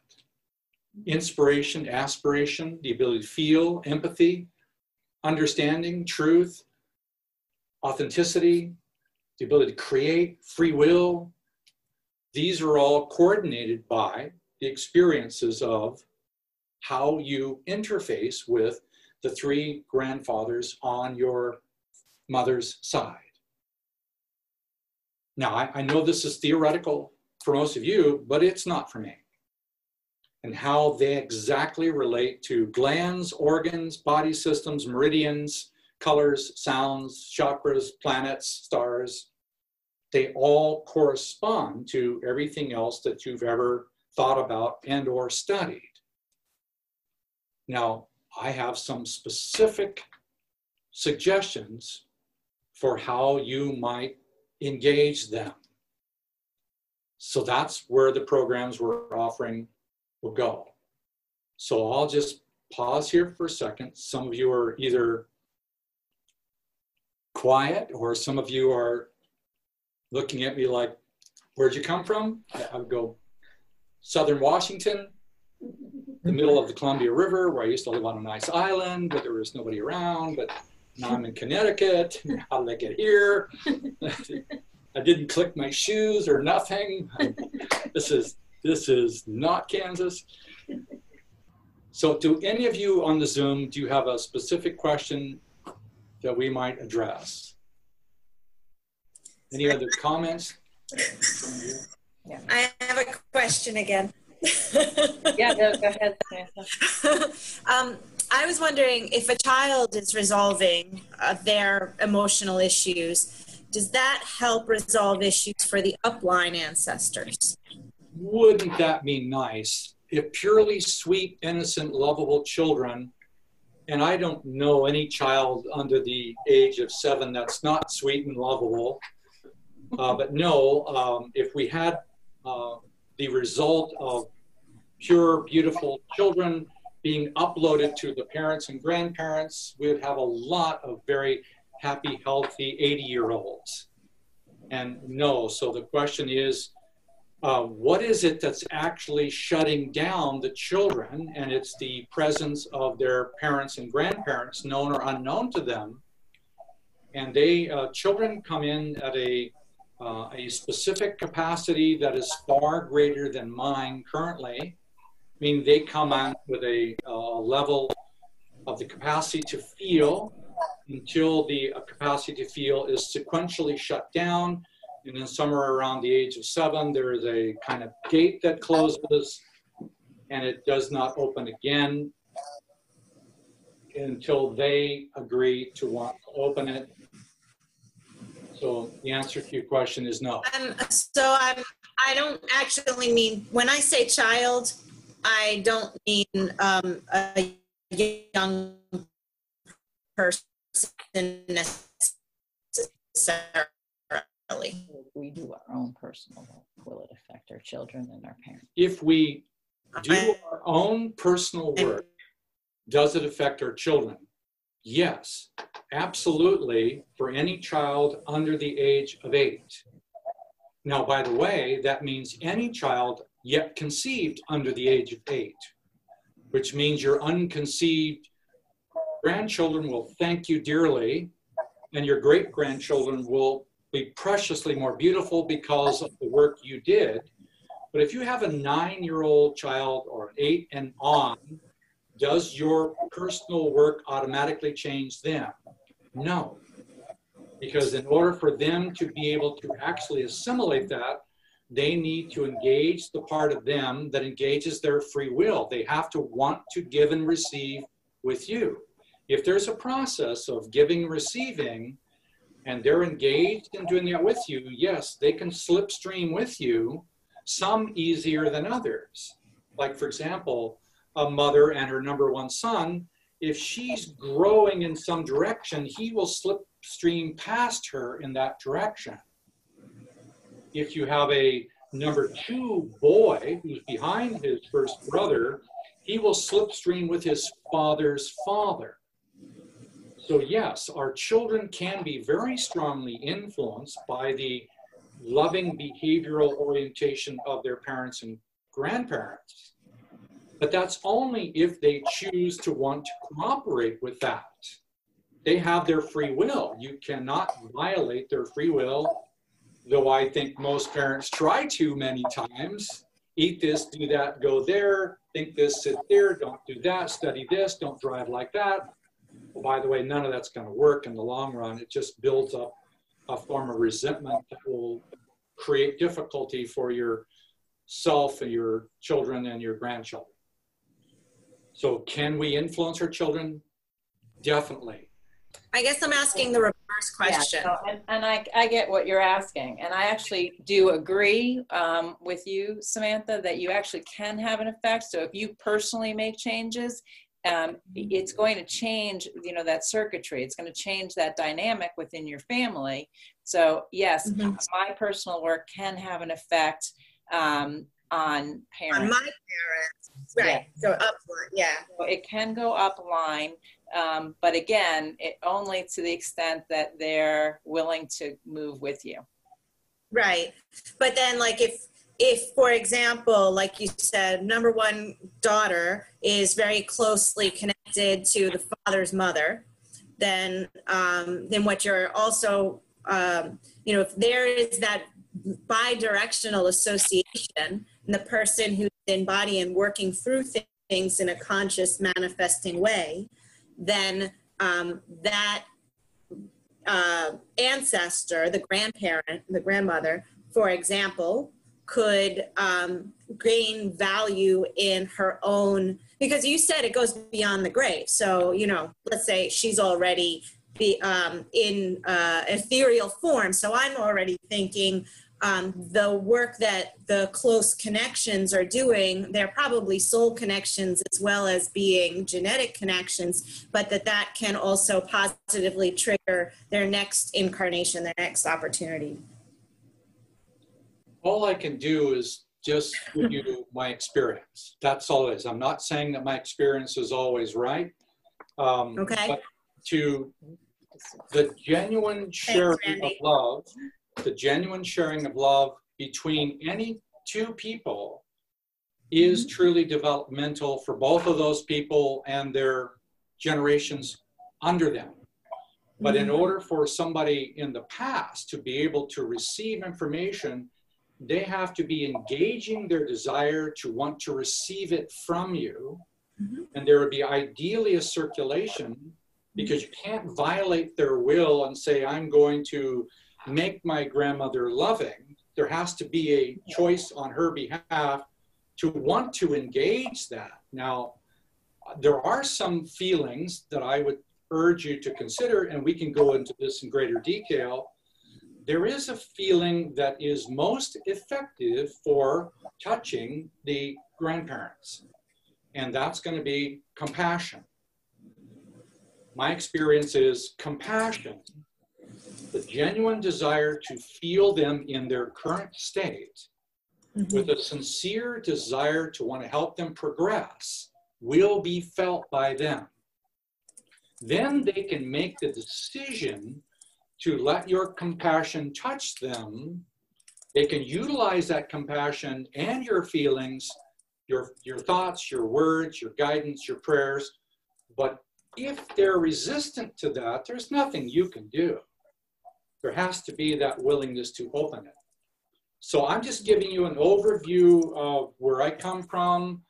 S2: Inspiration, aspiration, the ability to feel, empathy, understanding, truth, authenticity, the ability to create, free will. These are all coordinated by experiences of how you interface with the three grandfathers on your mother's side. Now, I, I, know this is theoretical for most of you, but it's not for me. And how they exactly relate to glands, organs, body systems, meridians, colors, sounds, chakras, planets, stars, they all correspond to everything else that you've ever thought about and or studied. Now, I have some specific suggestions for how you might engage them. So that's where the programs we're offering will go. So I'll just pause here for a second. Some of you are either quiet or some of you are looking at me like, where'd you come from? I would go, southern Washington, the middle of the Columbia River, where I used to live on a nice island, but there was nobody around. But now I'm in Connecticut. How did I get here? I didn't click my shoes or nothing. this is this is not Kansas. So, do any of you on the Zoom do you have a specific question that we might address? Any other comments?
S3: Yeah. I have a question again.
S1: yeah, go, go ahead.
S3: um, I was wondering if a child is resolving uh, their emotional issues, does that help resolve issues for the upline ancestors?
S2: Wouldn't that be nice? If purely sweet, innocent, lovable children, and I don't know any child under the age of seven that's not sweet and lovable, uh, but no, um, if we had uh, the result of pure, beautiful children being uploaded to the parents and grandparents, we would have a lot of very happy, healthy 80 year olds. And no, so the question is, uh, what is it that's actually shutting down the children? And it's the presence of their parents and grandparents, known or unknown to them. And they, uh, children come in at a uh, a specific capacity that is far greater than mine currently. I mean, they come out with a, a level of the capacity to feel until the uh, capacity to feel is sequentially shut down. And then somewhere around the age of seven, there is a kind of gate that closes and it does not open again until they agree to want to open it so the answer to your question is no.
S3: Um, so I'm, I don't actually mean, when I say child, I don't mean um, a young person necessarily. necessarily.
S1: We do our own personal work. Will it affect our children and our parents?
S2: If we do our own personal work, does it affect our children? Yes, absolutely, for any child under the age of eight. Now, by the way, that means any child yet conceived under the age of eight, which means your unconceived grandchildren will thank you dearly, and your great grandchildren will be preciously more beautiful because of the work you did. But if you have a nine year old child or eight and on, does your personal work automatically change them? No. Because in order for them to be able to actually assimilate that, they need to engage the part of them that engages their free will. They have to want to give and receive with you. If there's a process of giving receiving, and they're engaged in doing that with you, yes, they can slipstream with you, some easier than others. Like, for example, a mother and her number one son, if she's growing in some direction, he will slipstream past her in that direction. If you have a number two boy who's behind his first brother, he will slipstream with his father's father. So, yes, our children can be very strongly influenced by the loving behavioral orientation of their parents and grandparents. But that's only if they choose to want to cooperate with that. They have their free will. You cannot violate their free will, though I think most parents try to many times. Eat this, do that, go there, think this, sit there, don't do that, study this, don't drive like that. Well, by the way, none of that's going to work in the long run. It just builds up a form of resentment that will create difficulty for yourself and your children and your grandchildren. So can we influence our children? Definitely.
S3: I guess I'm asking the reverse question.
S1: Yeah, so, and, and I, I get what you're asking. And I actually do agree um, with you, Samantha, that you actually can have an effect. So if you personally make changes, um, it's going to change, you know, that circuitry. It's going to change that dynamic within your family. So yes, mm-hmm. my personal work can have an effect um, on parents.
S3: On my parents, right? Yeah. So upline, yeah.
S1: So it can go upline, um, but again, it only to the extent that they're willing to move with you.
S3: Right, but then like if if for example like you said number one daughter is very closely connected to the father's mother then um, then what you're also um, you know if there is that bi-directional association and the person who's in body and working through things in a conscious manifesting way, then um, that uh, ancestor, the grandparent, the grandmother, for example, could um, gain value in her own because you said it goes beyond the grave. So you know, let's say she's already be um, in uh, ethereal form. So I'm already thinking um, the work that the close connections are doing, they're probably soul connections as well as being genetic connections, but that that can also positively trigger their next incarnation, their next opportunity.
S2: All I can do is just give you my experience. That's all it is. I'm not saying that my experience is always right. Um,
S3: okay.
S2: To the genuine sharing of love the genuine sharing of love between any two people is mm-hmm. truly developmental for both of those people and their generations under them. But in mm-hmm. order for somebody in the past to be able to receive information, they have to be engaging their desire to want to receive it from you. Mm-hmm. And there would be ideally a circulation because you can't violate their will and say, I'm going to make my grandmother loving, there has to be a choice on her behalf to want to engage that. Now, there are some feelings that I would urge you to consider, and we can go into this in greater detail. There is a feeling that is most effective for touching the grandparents, and that's going to be compassion. My experience is compassion the genuine desire to feel them in their current state mm-hmm. with a sincere desire to want to help them progress will be felt by them. Then they can make the decision to let your compassion touch them. They can utilize that compassion and your feelings, your, your thoughts, your words, your guidance, your prayers. But if they're resistant to that, there's nothing you can do. There has to be that willingness to open it. So I'm just giving you an overview of where I come from.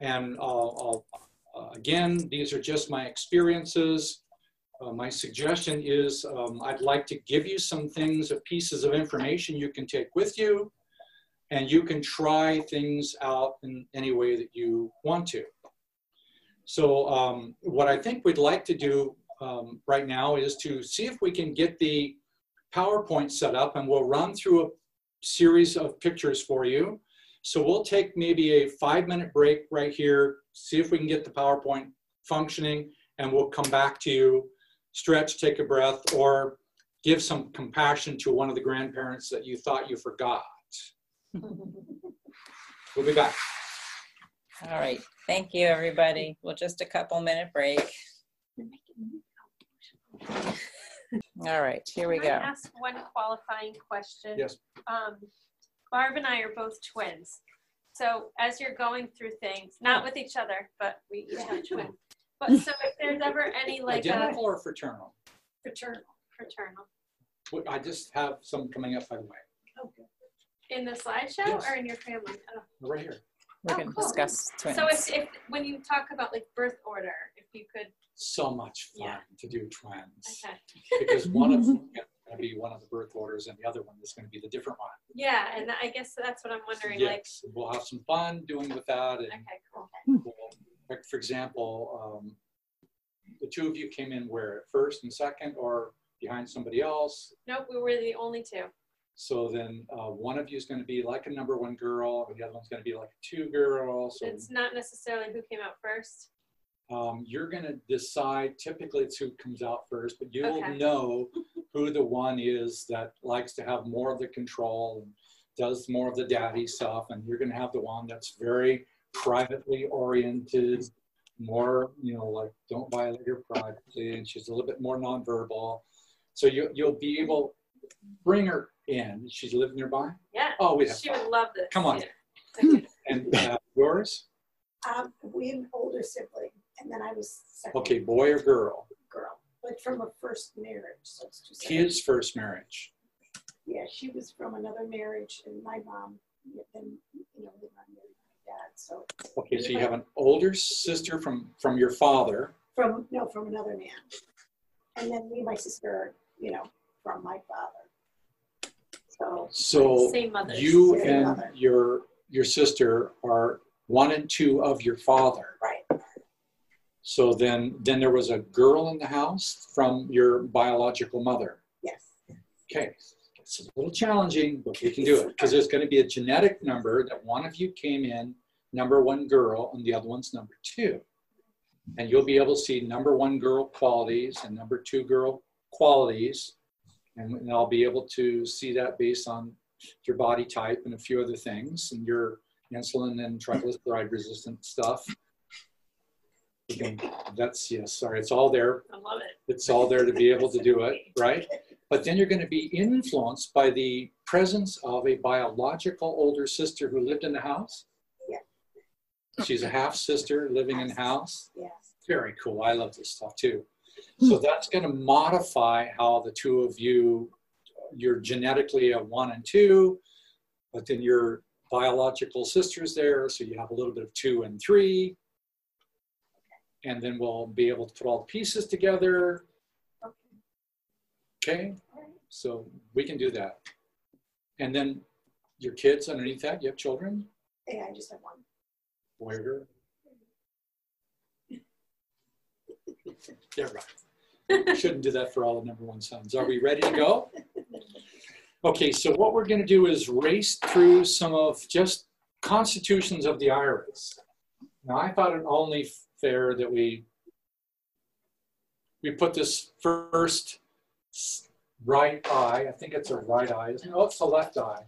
S2: And uh, uh, again, these are just my experiences. Uh, my suggestion is um, I'd like to give you some things, pieces of information you can take with you, and you can try things out in any way that you want to. So um, what I think we'd like to do um, right now is to see if we can get the PowerPoint set up and we'll run through a series of pictures for you. So we'll take maybe a five minute break right here, see if we can get the PowerPoint functioning, and we'll come back to you, stretch, take a breath, or give some compassion to one of the grandparents that you thought you forgot. we'll be back.
S1: All right. Thank you, everybody. Well, just a couple minute break. All right, here we
S4: Can I
S1: go.
S4: ask one qualifying question?
S2: Yes.
S4: Um, Barb and I are both twins. So as you're going through things, not with each other, but we each have twins. But so if there's ever any like a
S2: Identical or fraternal?
S4: fraternal, fraternal,
S2: Wait, I just have some coming up by the way,
S4: in the slideshow
S2: Yes.
S4: or in your family? Oh.
S2: right here.
S1: We're
S4: Oh,
S1: going to
S4: cool.
S1: discuss twins.
S4: So if, if, when you talk about like birth order, if you could,
S2: So much fun
S4: Yeah.
S2: to do twins.
S4: okay.
S2: Because one of them is going to be one of the birth orders and the other one is going to be the different one.
S4: Yeah, and I guess that's what I'm wondering, like,
S2: we'll have some fun doing with that. And
S4: okay, cool.
S2: we'll- like, for example, um, the two of you came in where, first and second or behind somebody else?
S4: Nope, we were the only two.
S2: So then uh, one of you is going to be like a number one girl and the other one's going to be like a two girl. So
S4: It's not necessarily who came out first.
S2: Um, you're going to decide typically it's who comes out first but you'll
S4: Okay.
S2: know who the one is that likes to have more of the control and does more of the daddy stuff and you're going to have the one that's very privately oriented more you know like don't violate your privacy and she's a little bit more nonverbal so you, you'll be able bring her in she's living nearby
S4: Yeah,
S2: oh we have
S4: she would love this.
S2: Come on.
S4: Yeah.
S2: And uh, yours
S5: Um, we have an older sibling, and then I was second
S2: okay boy or girl
S5: girl, but from a first marriage, so it's two separate.
S2: his first marriage
S5: Yeah, she was from another marriage, and my mom, then you know, we were married my dad. So
S2: Okay, so you have an older sister from from your father.
S5: from no, from another man, and then me and my sister, you know, from my father. So
S2: So
S4: Same mother.
S2: you
S5: Same
S2: and
S5: mother.
S2: your your sister are one and two of your father.
S5: right,
S2: So then then there was a girl in the house from your biological mother.
S5: yes,
S2: Okay, it's a little challenging, but we can do it because there's going to be a genetic number that one of you came in number one girl and the other one's number two. And you'll be able to see number one girl qualities and number two girl qualities. And, and I'll be able to see that based on your body type and a few other things and your insulin and triglyceride resistant stuff. Okay, that's, yes, sorry, it's all there
S4: I love it.
S2: it's all there to be able to do it, right? But then you're going to be influenced by the presence of a biological older sister who lived in the house.
S5: Yeah.
S2: She's a half sister living in the house.
S5: yes,
S2: Very cool. I love this stuff too. Hmm. So that's going to modify how the two of you, you're genetically a one and two, but then your biological sister's there. So you have a little bit of two and three. And then we'll be able to put all the pieces together. Okay, so we can do that. And then your kids underneath that, you have children,
S5: yeah, I just have one.
S2: boy or girl? Yeah, right. Shouldn't do that for all the number one sons. Are we ready to go? Okay, so what we're gonna do is race through some of just constitutions of the iris. Now, I thought it only fair that we we put this first right eye. I think it's a right eye. Isn't? Oh, it's a left eye.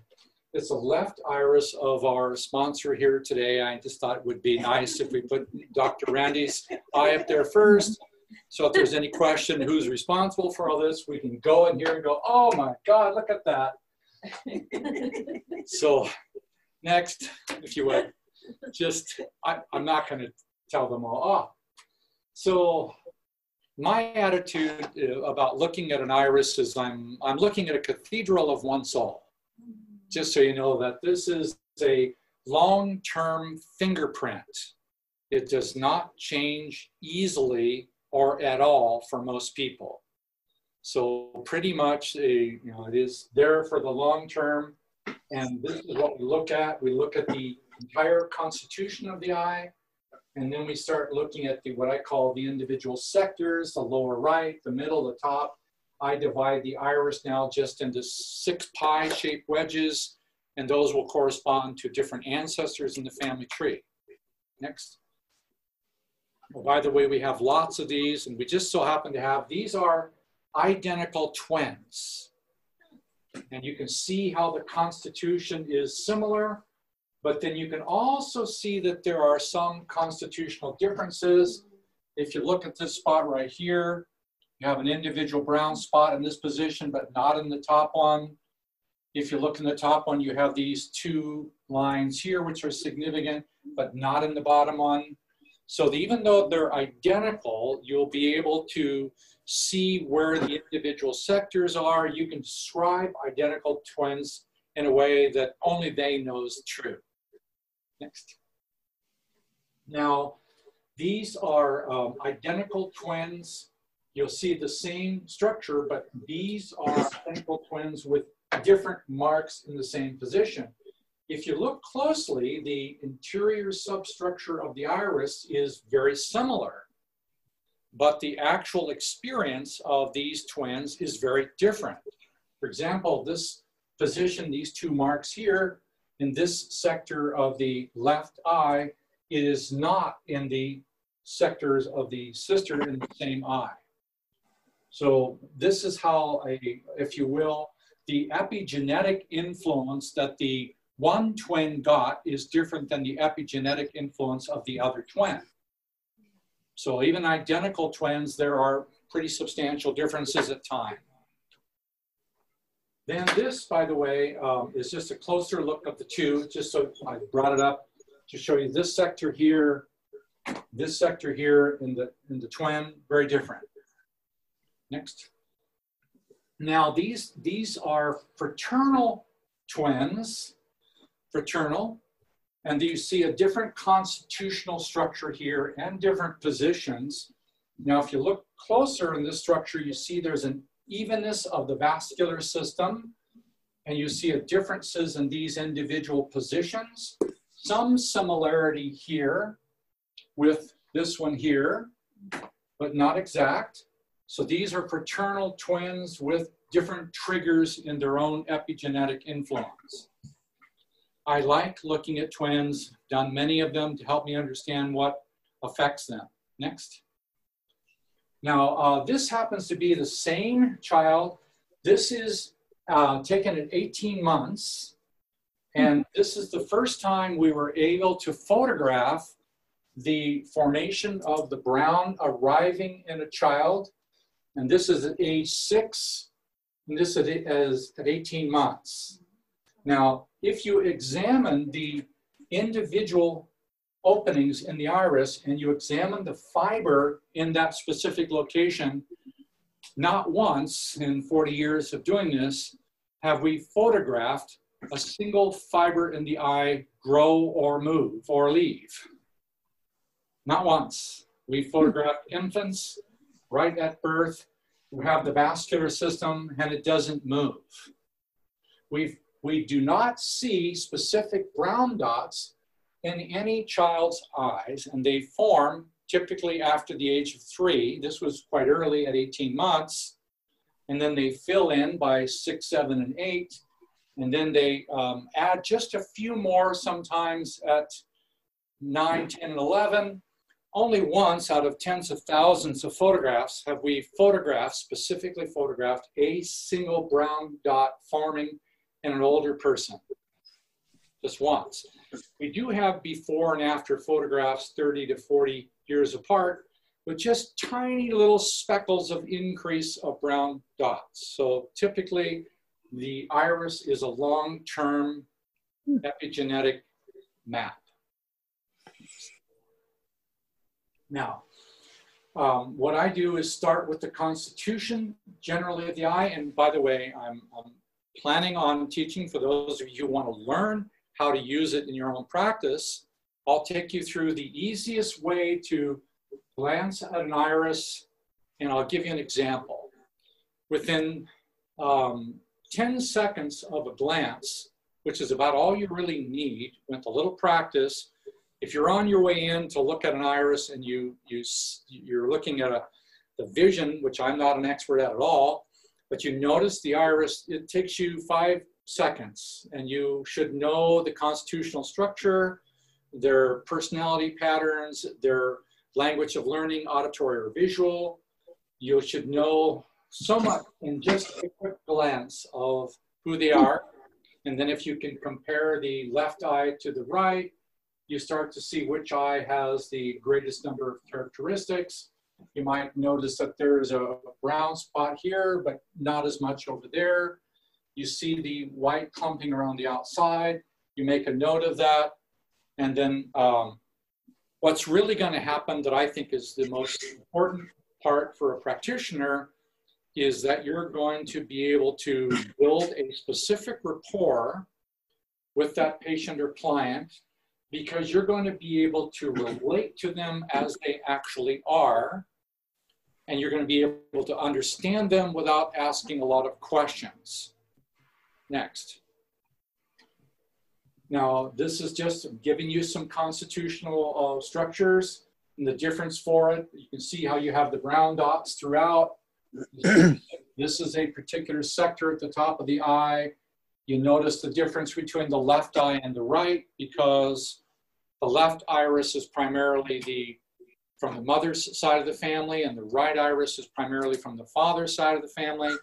S2: It's the left iris of our sponsor here today. I just thought it would be nice if we put Dr. Randy's eye up there first. So if there's any question who's responsible for all this, we can go in here and go, oh my God, look at that. So next, if you would, just, I, I'm not going to tell them all. Oh. So my attitude uh, about looking at an iris is I'm, I'm looking at a cathedral of one soul. Just so you know that this is a long-term fingerprint. It does not change easily or at all for most people. So pretty much, a, you know, it is there for the long term. And this is what we look at. We look at the entire constitution of the eye. And then we start looking at the what I call the individual sectors, the lower right, the middle, the top. I divide the iris now just into six pie shaped wedges, and those will correspond to different ancestors in the family tree. Next. Well, by the way, we have lots of these, and we just so happen to have, these are identical twins. And you can see how the constitution is similar, but then you can also see that there are some constitutional differences. If you look at this spot right here, you have an individual brown spot in this position, but not in the top one. If you look in the top one, you have these two lines here, which are significant, but not in the bottom one. So even though they're identical, you'll be able to see where the individual sectors are. You can describe identical twins in a way that only they know is true. Next. Now, these are um, identical twins. You'll see the same structure, but these are identical twins with different marks in the same position. If you look closely, the interior substructure of the iris is very similar but the actual experience of these twins is very different. For example, this position, these two marks here, in this sector of the left eye, It is not in the sectors of the sister in the same eye. So this is how a, if you will, the epigenetic influence that the one twin got is different than the epigenetic influence of the other twin. So even identical twins, there are pretty substantial differences at time. Then this, by the way, um, is just a closer look of the two, just so I brought it up to show you this sector here, this sector here in the, in the twin, very different. Next. Now these, these are fraternal twins, fraternal, and you see a different constitutional structure here and different positions. Now, if you look closer in this structure, you see there's an evenness of the vascular system, and you see differences in these individual positions. Some similarity here with this one here, but not exact. So these are fraternal twins with different triggers in their own epigenetic influence. I like looking at twins, done many of them to help me understand what affects them. Next. Now, uh, this happens to be the same child. This is uh, taken at 18 months. And this is the first time we were able to photograph the formation of the brown arriving in a child. And this is at age six, and this is at 18 months. Now, if you examine the individual openings in the iris and you examine the fiber in that specific location, not once in 40 years of doing this have we photographed a single fiber in the eye grow or move or leave. Not once. We photographed infants right at birth who have the vascular system and it doesn't move. We've we do not see specific brown dots in any child's eyes, and they form typically after the age of three. This was quite early at 18 months. And then they fill in by six, seven, and eight. And then they um, add just a few more sometimes at nine, 10, and 11. only once out of tens of thousands of photographs have we photographed, specifically photographed, a single brown dot forming in an older person. Just once. We do have before and after photographs 30 to 40 years apart with just tiny little speckles of increase of brown dots. So typically the iris is a long-term epigenetic map. Now, um, what I do is start with the constitution generally of the eye. And by the way, I'm, I'm planning on teaching for those of you who want to learn how to use it in your own practice. I'll take you through the easiest way to glance at an iris, and I'll give you an example. Within um, 10 seconds of a glance, which is about all you really need with a little practice, if you're on your way in to look at an iris and you, you, you're looking at a, the vision, which I'm not an expert at at all, but you notice the iris, it takes you five seconds and you should know the constitutional structure, their personality patterns, their language of learning, auditory or visual. You should know so much in just a quick glance of who they are. And then if you can compare the left eye to the right, you start to see which eye has the greatest number of characteristics. You might notice that there's a brown spot here, but not as much over there. You see the white clumping around the outside. You make a note of that. And then um, what's really going to happen that I think is the most important part for a practitioner is that you're going to be able to build a specific rapport with that patient or client because you're going to be able to relate to them as they actually are, and you're going to be able to understand them without asking a lot of questions. Next. Now, this is just giving you some constitutional uh, structures and the difference for it. You can see how you have the brown dots throughout. this is a particular sector at the top of the eye. You notice the difference between the left eye and the right because the left iris is primarily the from the mother's side of the family, and the right iris is primarily from the father's side of the family.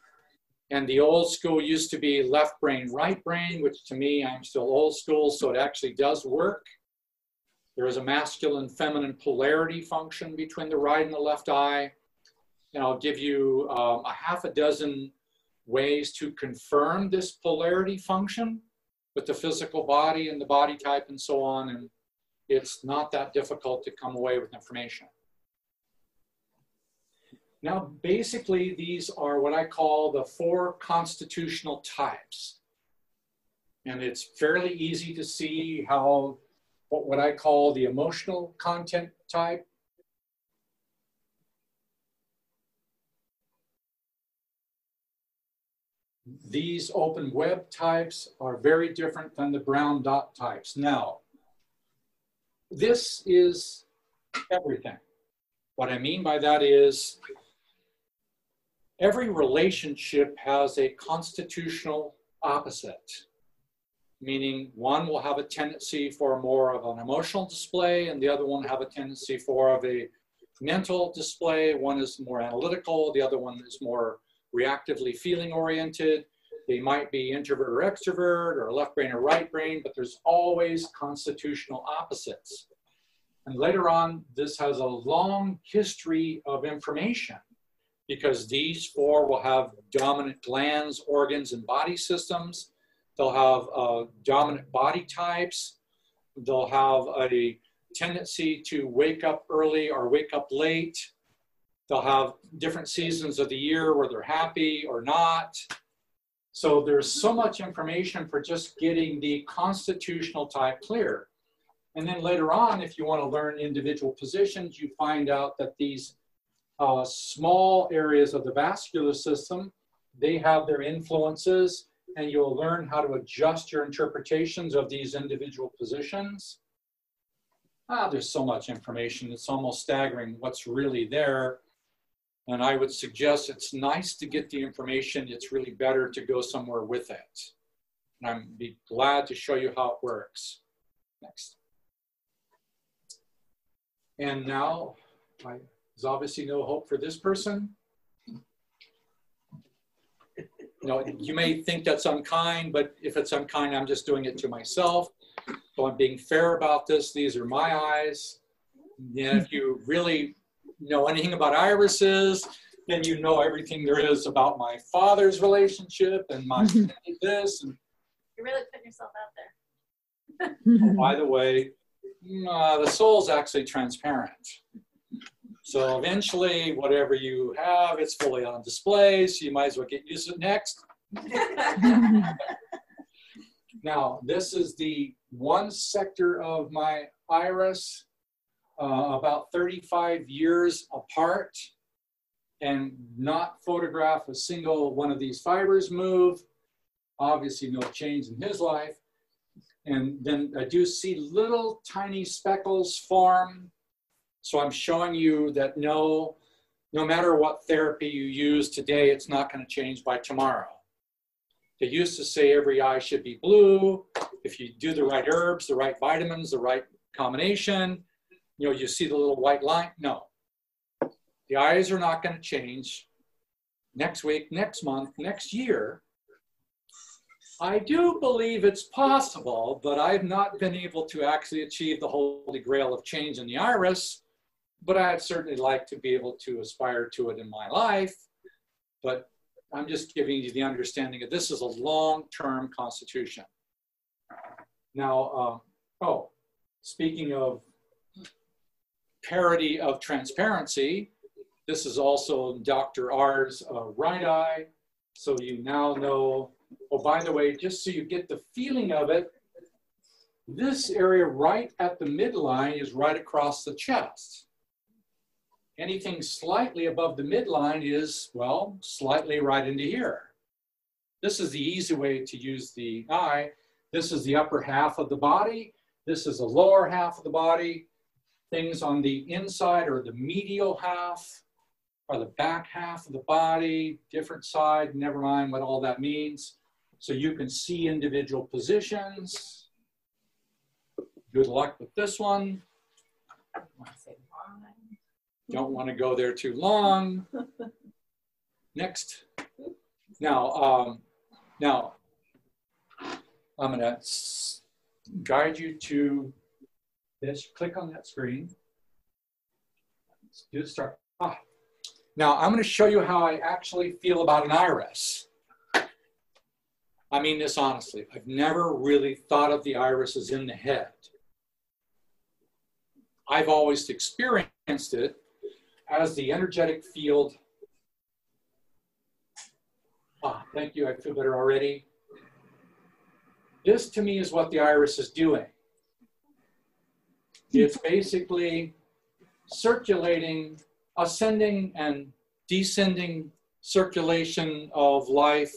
S2: And the old school used to be left brain, right brain, which to me, I'm still old school, so it actually does work. There is a masculine feminine polarity function between the right and the left eye. And I'll give you um, a half a dozen ways to confirm this polarity function with the physical body and the body type and so on. And it's not that difficult to come away with information. Now, basically, these are what I call the four constitutional types. And it's fairly easy to see how what, what I call the emotional content type these open web types are very different than the brown dot types. Now, this is everything. What I mean by that is every relationship has a constitutional opposite, meaning one will have a tendency for more of an emotional display and the other one have a tendency for of a mental display. One is more analytical, the other one is more reactively feeling oriented. They might be introvert or extrovert or left brain or right brain, but there's always constitutional opposites. And later on, this has a long history of information because these four will have dominant glands, organs, and body systems. They'll have uh, dominant body types. They'll have a tendency to wake up early or wake up late. They'll have different seasons of the year where they're happy or not. So there's so much information for just getting the constitutional type clear. And then later on, if you want to learn individual positions, you find out that these uh, small areas of the vascular system, they have their influences and you'll learn how to adjust your interpretations of these individual positions. Ah, there's so much information. It's almost staggering what's really there. And I would suggest it's nice to get the information. It's really better to go somewhere with it. And I'm be glad to show you how it works. Next. And now, I, there's obviously no hope for this person. You know, you may think that's unkind, but if it's unkind, I'm just doing it to myself. So I'm being fair about this. These are my eyes. And if you really know anything about irises, then you know everything there is about my father's relationship and my this. And
S4: You're really putting yourself out there.
S2: oh, by the way, uh, the soul's actually transparent. So eventually, whatever you have, it's fully on display, so you might as well get used to it next. Now, this is the one sector of my iris, uh, about 35 years apart, and not photograph a single one of these fibers move. Obviously, no change in his life. And then I do see little tiny speckles form. So I'm showing you that no, no matter what therapy you use today, it's not going to change by tomorrow. They used to say every eye should be blue. If you do the right herbs, the right vitamins, the right combination, you know, you see the little white line. No, the eyes are not going to change next week, next month, next year. I do believe it's possible, but I've not been able to actually achieve the holy grail of change in the iris. But I'd certainly like to be able to aspire to it in my life. But I'm just giving you the understanding that this is a long-term constitution. Now, um, oh, speaking of parity of transparency, this is also Dr. R's uh, right eye. So you now know, oh, by the way, just so you get the feeling of it, this area right at the midline is right across the chest. Anything slightly above the midline is, well, slightly right into here. This is the easy way to use the eye. This is the upper half of the body. This is the lower half of the body. Things on the inside are the medial half or the back half of the body, different side, never mind what all that means. So you can see individual positions. Good luck with this one. Don't want to go there too long. Next. Now, um, now, I'm going to guide you to this. Click on that screen. Let's do the start. Ah. Now, I'm going to show you how I actually feel about an iris. I mean this honestly. I've never really thought of the iris as in the head. I've always experienced it as the energetic field. Ah, thank you, I feel better already. This to me is what the iris is doing. It's basically circulating, ascending and descending circulation of life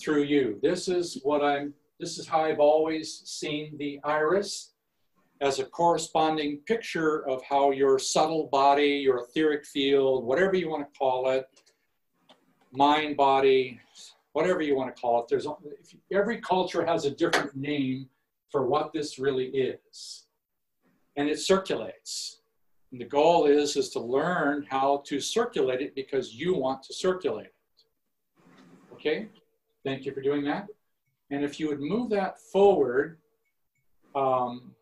S2: through you. This is what I'm, this is how I've always seen the iris as a corresponding picture of how your subtle body, your etheric field, whatever you want to call it, mind, body, whatever you want to call it. There's every culture has a different name for what this really is, and it circulates. And the goal is is to learn how to circulate it because you want to circulate it. Okay, thank you for doing that. And if you would move that forward. Um,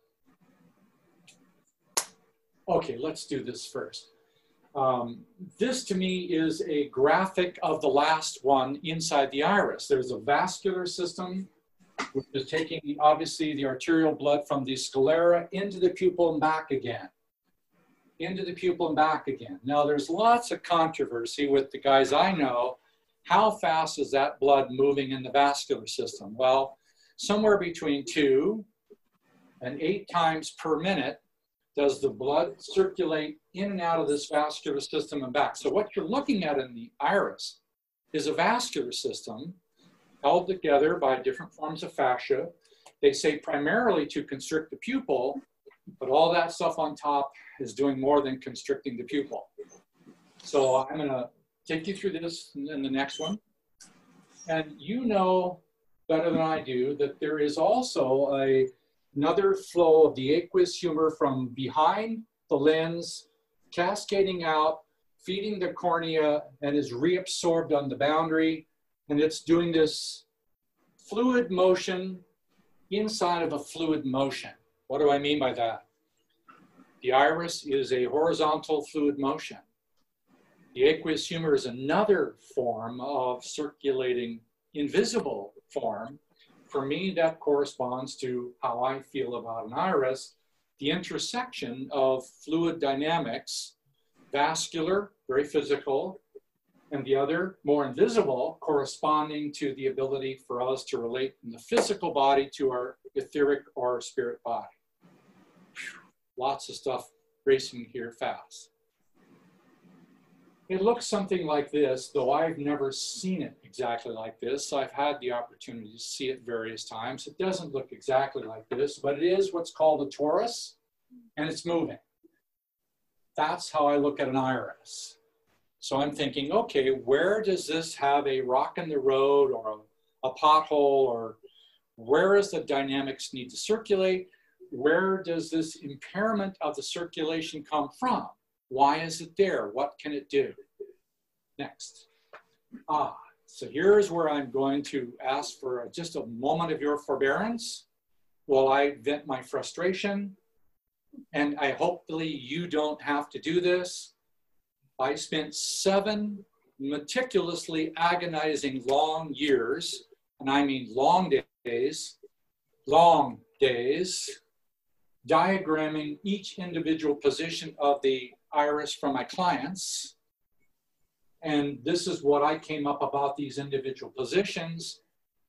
S2: Okay, let's do this first. Um, this to me is a graphic of the last one inside the iris. There's a vascular system, which is taking obviously the arterial blood from the sclera into the pupil and back again. Into the pupil and back again. Now there's lots of controversy with the guys I know. How fast is that blood moving in the vascular system? Well, somewhere between two and eight times per minute does the blood circulate in and out of this vascular system and back. So what you're looking at in the iris is a vascular system held together by different forms of fascia. They say primarily to constrict the pupil, but all that stuff on top is doing more than constricting the pupil. So I'm gonna take you through this in the next one. And you know better than I do that there is also a another flow of the aqueous humor from behind the lens, cascading out, feeding the cornea, and is reabsorbed on the boundary. And it's doing this fluid motion inside of a fluid motion. What do I mean by that? The iris is a horizontal fluid motion. The aqueous humor is another form of circulating invisible form. For me, that corresponds to how I feel about an iris, the intersection of fluid dynamics, vascular, very physical, and the other, more invisible, corresponding to the ability for us to relate in the physical body to our etheric or spirit body. Lots of stuff racing here fast. It looks something like this, though I've never seen it exactly like this. I've had the opportunity to see it various times. It doesn't look exactly like this, but it is what's called a torus, and it's moving. That's how I look at an iris. So I'm thinking, okay, where does this have a rock in the road or a, a pothole or where does the dynamics need to circulate? Where does this impairment of the circulation come from? Why is it there? What can it do? Next. Ah, so here's where I'm going to ask for just a moment of your forbearance while I vent my frustration. And I hopefully you don't have to do this. I spent seven meticulously agonizing long years, and I mean long days, long days, diagramming each individual position of the iris from my clients. And this is what I came up about these individual positions.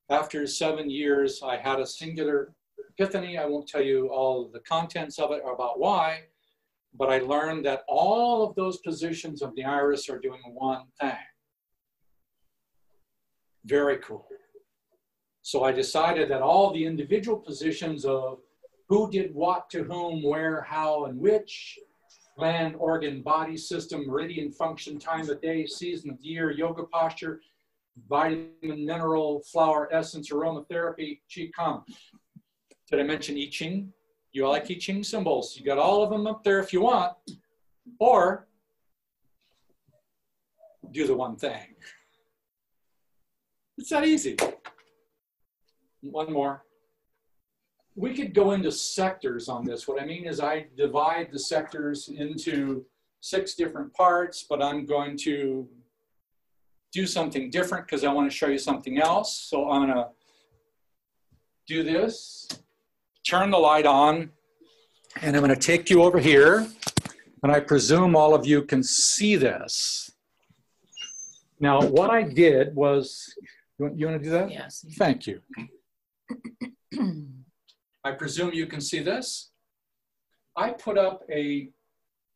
S2: After seven years, I had a singular epiphany. I won't tell you all the contents of it or about why, but I learned that all of those positions of the iris are doing one thing. Very cool. So I decided that all the individual positions of who did what to whom, where, how, and which gland, organ, body system, meridian function, time of day, season of year, yoga posture, vitamin, mineral, flower, essence, aromatherapy, qigong. Did I mention I Ching? You like I Ching symbols. You got all of them up there if you want. Or do the one thing. It's that easy. One more we could go into sectors on this. What I mean is I divide the sectors into six different parts, but I'm going to do something different because I want to show you something else. So I'm going to do this, turn the light on, and I'm going to take you over here. And I presume all of you can see this. Now, what I did was, you want, you want to do that?
S1: Yes.
S2: Thank you. I presume you can see this. I put up a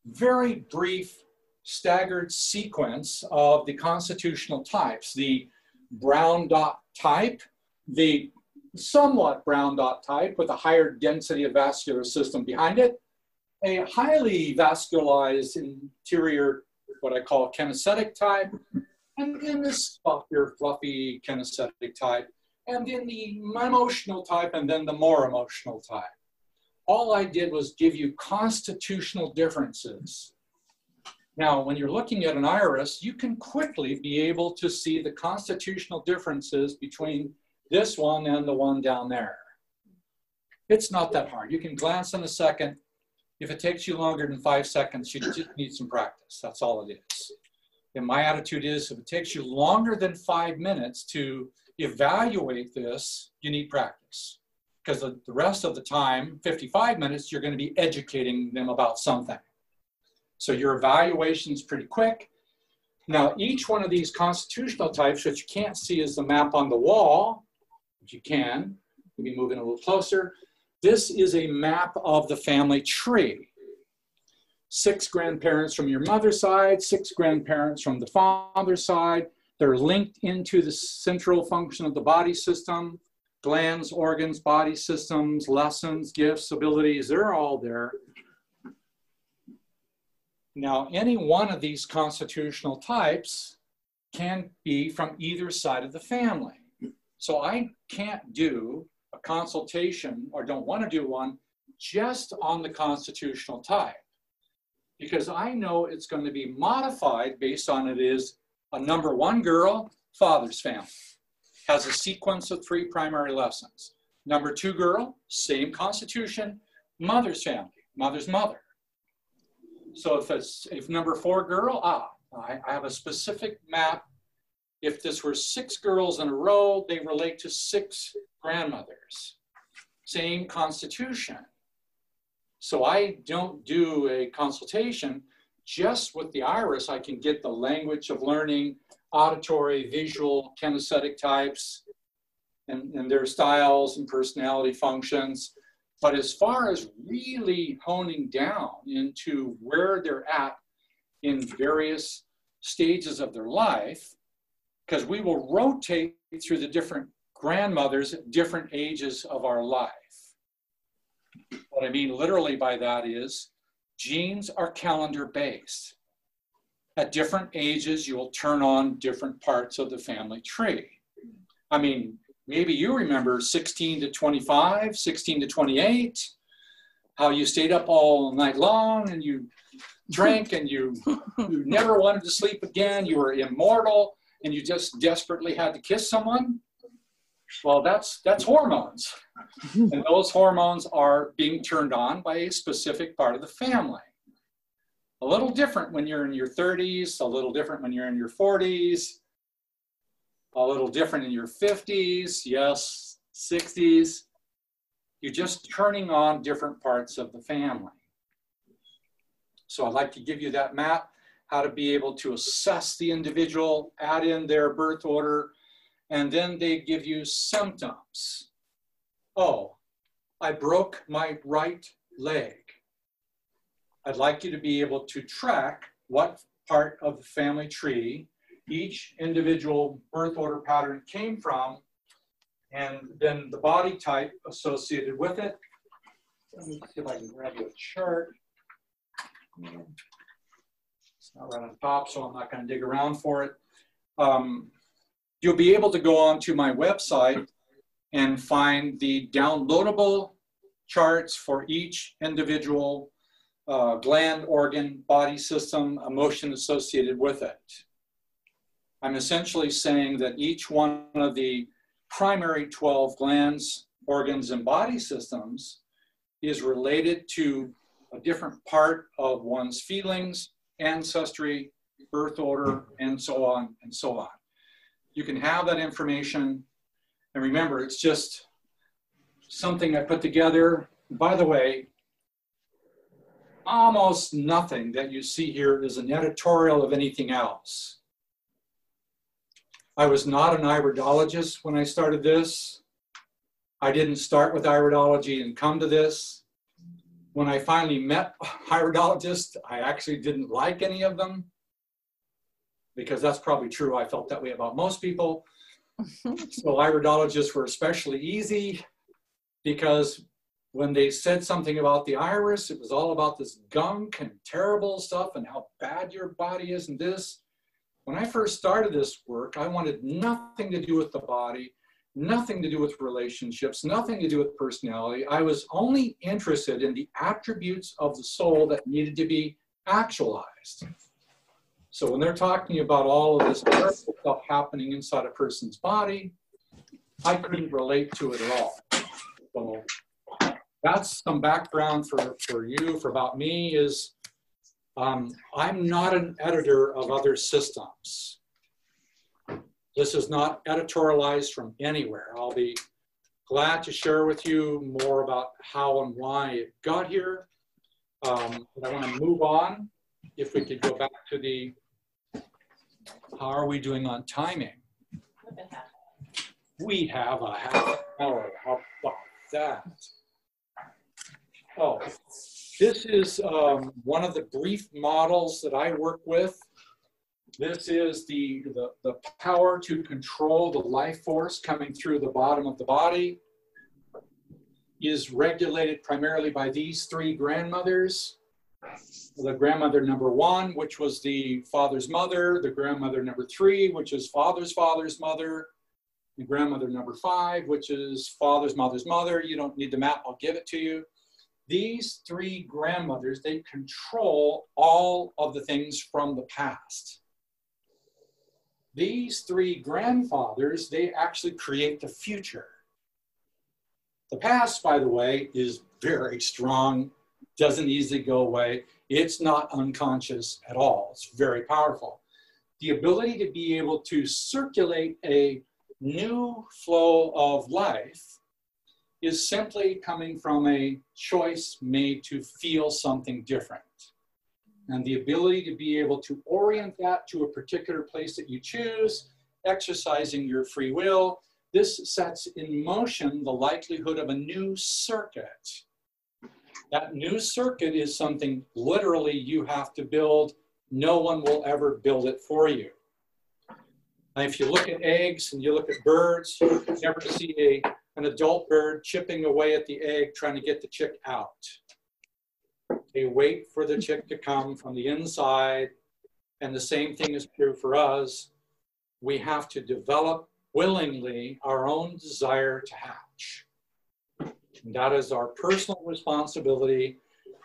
S2: very brief staggered sequence of the constitutional types, the brown dot type, the somewhat brown dot type with a higher density of vascular system behind it, a highly vascularized interior, what I call kinesthetic type, and then this softer, fluffy kinesthetic type, and then the emotional type, and then the more emotional type. All I did was give you constitutional differences. Now, when you're looking at an iris, you can quickly be able to see the constitutional differences between this one and the one down there. It's not that hard. You can glance in a second. If it takes you longer than five seconds, you just need some practice. That's all it is. And my attitude is if it takes you longer than five minutes to evaluate this, you need practice. Because the, the rest of the time, 55 minutes, you're going to be educating them about something. So your evaluation is pretty quick. Now, each one of these constitutional types, which you can't see is the map on the wall, if you can, maybe moving a little closer. This is a map of the family tree. Six grandparents from your mother's side, six grandparents from the father's side, they're linked into the central function of the body system, glands, organs, body systems, lessons, gifts, abilities, they're all there. Now, any one of these constitutional types can be from either side of the family. So I can't do a consultation or don't want to do one just on the constitutional type. because I know it's going to be modified based on it is a number one girl, father's family, has a sequence of three primary lessons. Number two girl, same constitution, mother's family, mother's mother. So if it's if number four girl, ah, I, I have a specific map. If this were six girls in a row, they relate to six grandmothers. Same constitution. So I don't do a consultation. Just with the iris, I can get the language of learning, auditory, visual, kinesthetic types, and, and their styles and personality functions. But as far as really honing down into where they're at in various stages of their life, because we will rotate through the different grandmothers at different ages of our life. What I mean literally by that is genes are calendar based. At different ages, you will turn on different parts of the family tree. I mean, maybe you remember 16 to 25, 16 to 28, how you stayed up all night long and you drank and you, you never wanted to sleep again, you were immortal, and you just desperately had to kiss someone. Well, that's that's hormones. and those hormones are being turned on by a specific part of the family. A little different when you're in your 30s, a little different when you're in your 40s, a little different in your 50s, yes, 60s. You're just turning on different parts of the family. So I'd like to give you that map, how to be able to assess the individual, add in their birth order, and then they give you symptoms. Oh, I broke my right leg. I'd like you to be able to track what part of the family tree each individual birth order pattern came from, and then the body type associated with it. Let me see if I can grab you a chart. It's not right on top, so I'm not going to dig around for it. Um, You'll be able to go on to my website and find the downloadable charts for each individual uh, gland, organ, body system, emotion associated with it. I'm essentially saying that each one of the primary 12 glands, organs, and body systems is related to a different part of one's feelings, ancestry, birth order, and so on and so on you can have that information. And remember, it's just something I put together. By the way, almost nothing that you see here is an editorial of anything else. I was not an iridologist when I started this. I didn't start with iridology and come to this. When I finally met iridologists, I actually didn't like any of them because that's probably true. I felt that way about most people. so iridologists were especially easy because when they said something about the iris, it was all about this gunk and terrible stuff and how bad your body is and this. When I first started this work, I wanted nothing to do with the body, nothing to do with relationships, nothing to do with personality. I was only interested in the attributes of the soul that needed to be actualized. So when they're talking about all of this stuff happening inside a person's body, I couldn't relate to it at all. So that's some background for, for you, for about me is um, I'm not an editor of other systems. This is not editorialized from anywhere. I'll be glad to share with you more about how and why it got here. Um, but I want to move on. If we could go back to the how are we doing on timing? We have a half hour. How about that? Oh, this is um, one of the brief models that I work with. This is the, the, the power to control the life force coming through the bottom of the body is regulated primarily by these three grandmothers the grandmother number one, which was the father's mother, the grandmother number three, which is father's father's mother, the grandmother number five, which is father's mother's mother. You don't need the map, I'll give it to you. these three grandmothers, they control all of the things from the past. These three grandfathers, they actually create the future. The past, by the way, is very strong, doesn't easily go away. It's not unconscious at all. It's very powerful. The ability to be able to circulate a new flow of life is simply coming from a choice made to feel something different. And the ability to be able to orient that to a particular place that you choose, exercising your free will, this sets in motion the likelihood of a new circuit. That new circuit is something literally you have to build. No one will ever build it for you. Now, if you look at eggs and you look at birds, you never see a, an adult bird chipping away at the egg trying to get the chick out. They wait for the chick to come from the inside. And the same thing is true for us. We have to develop willingly our own desire to hatch. That is our personal responsibility.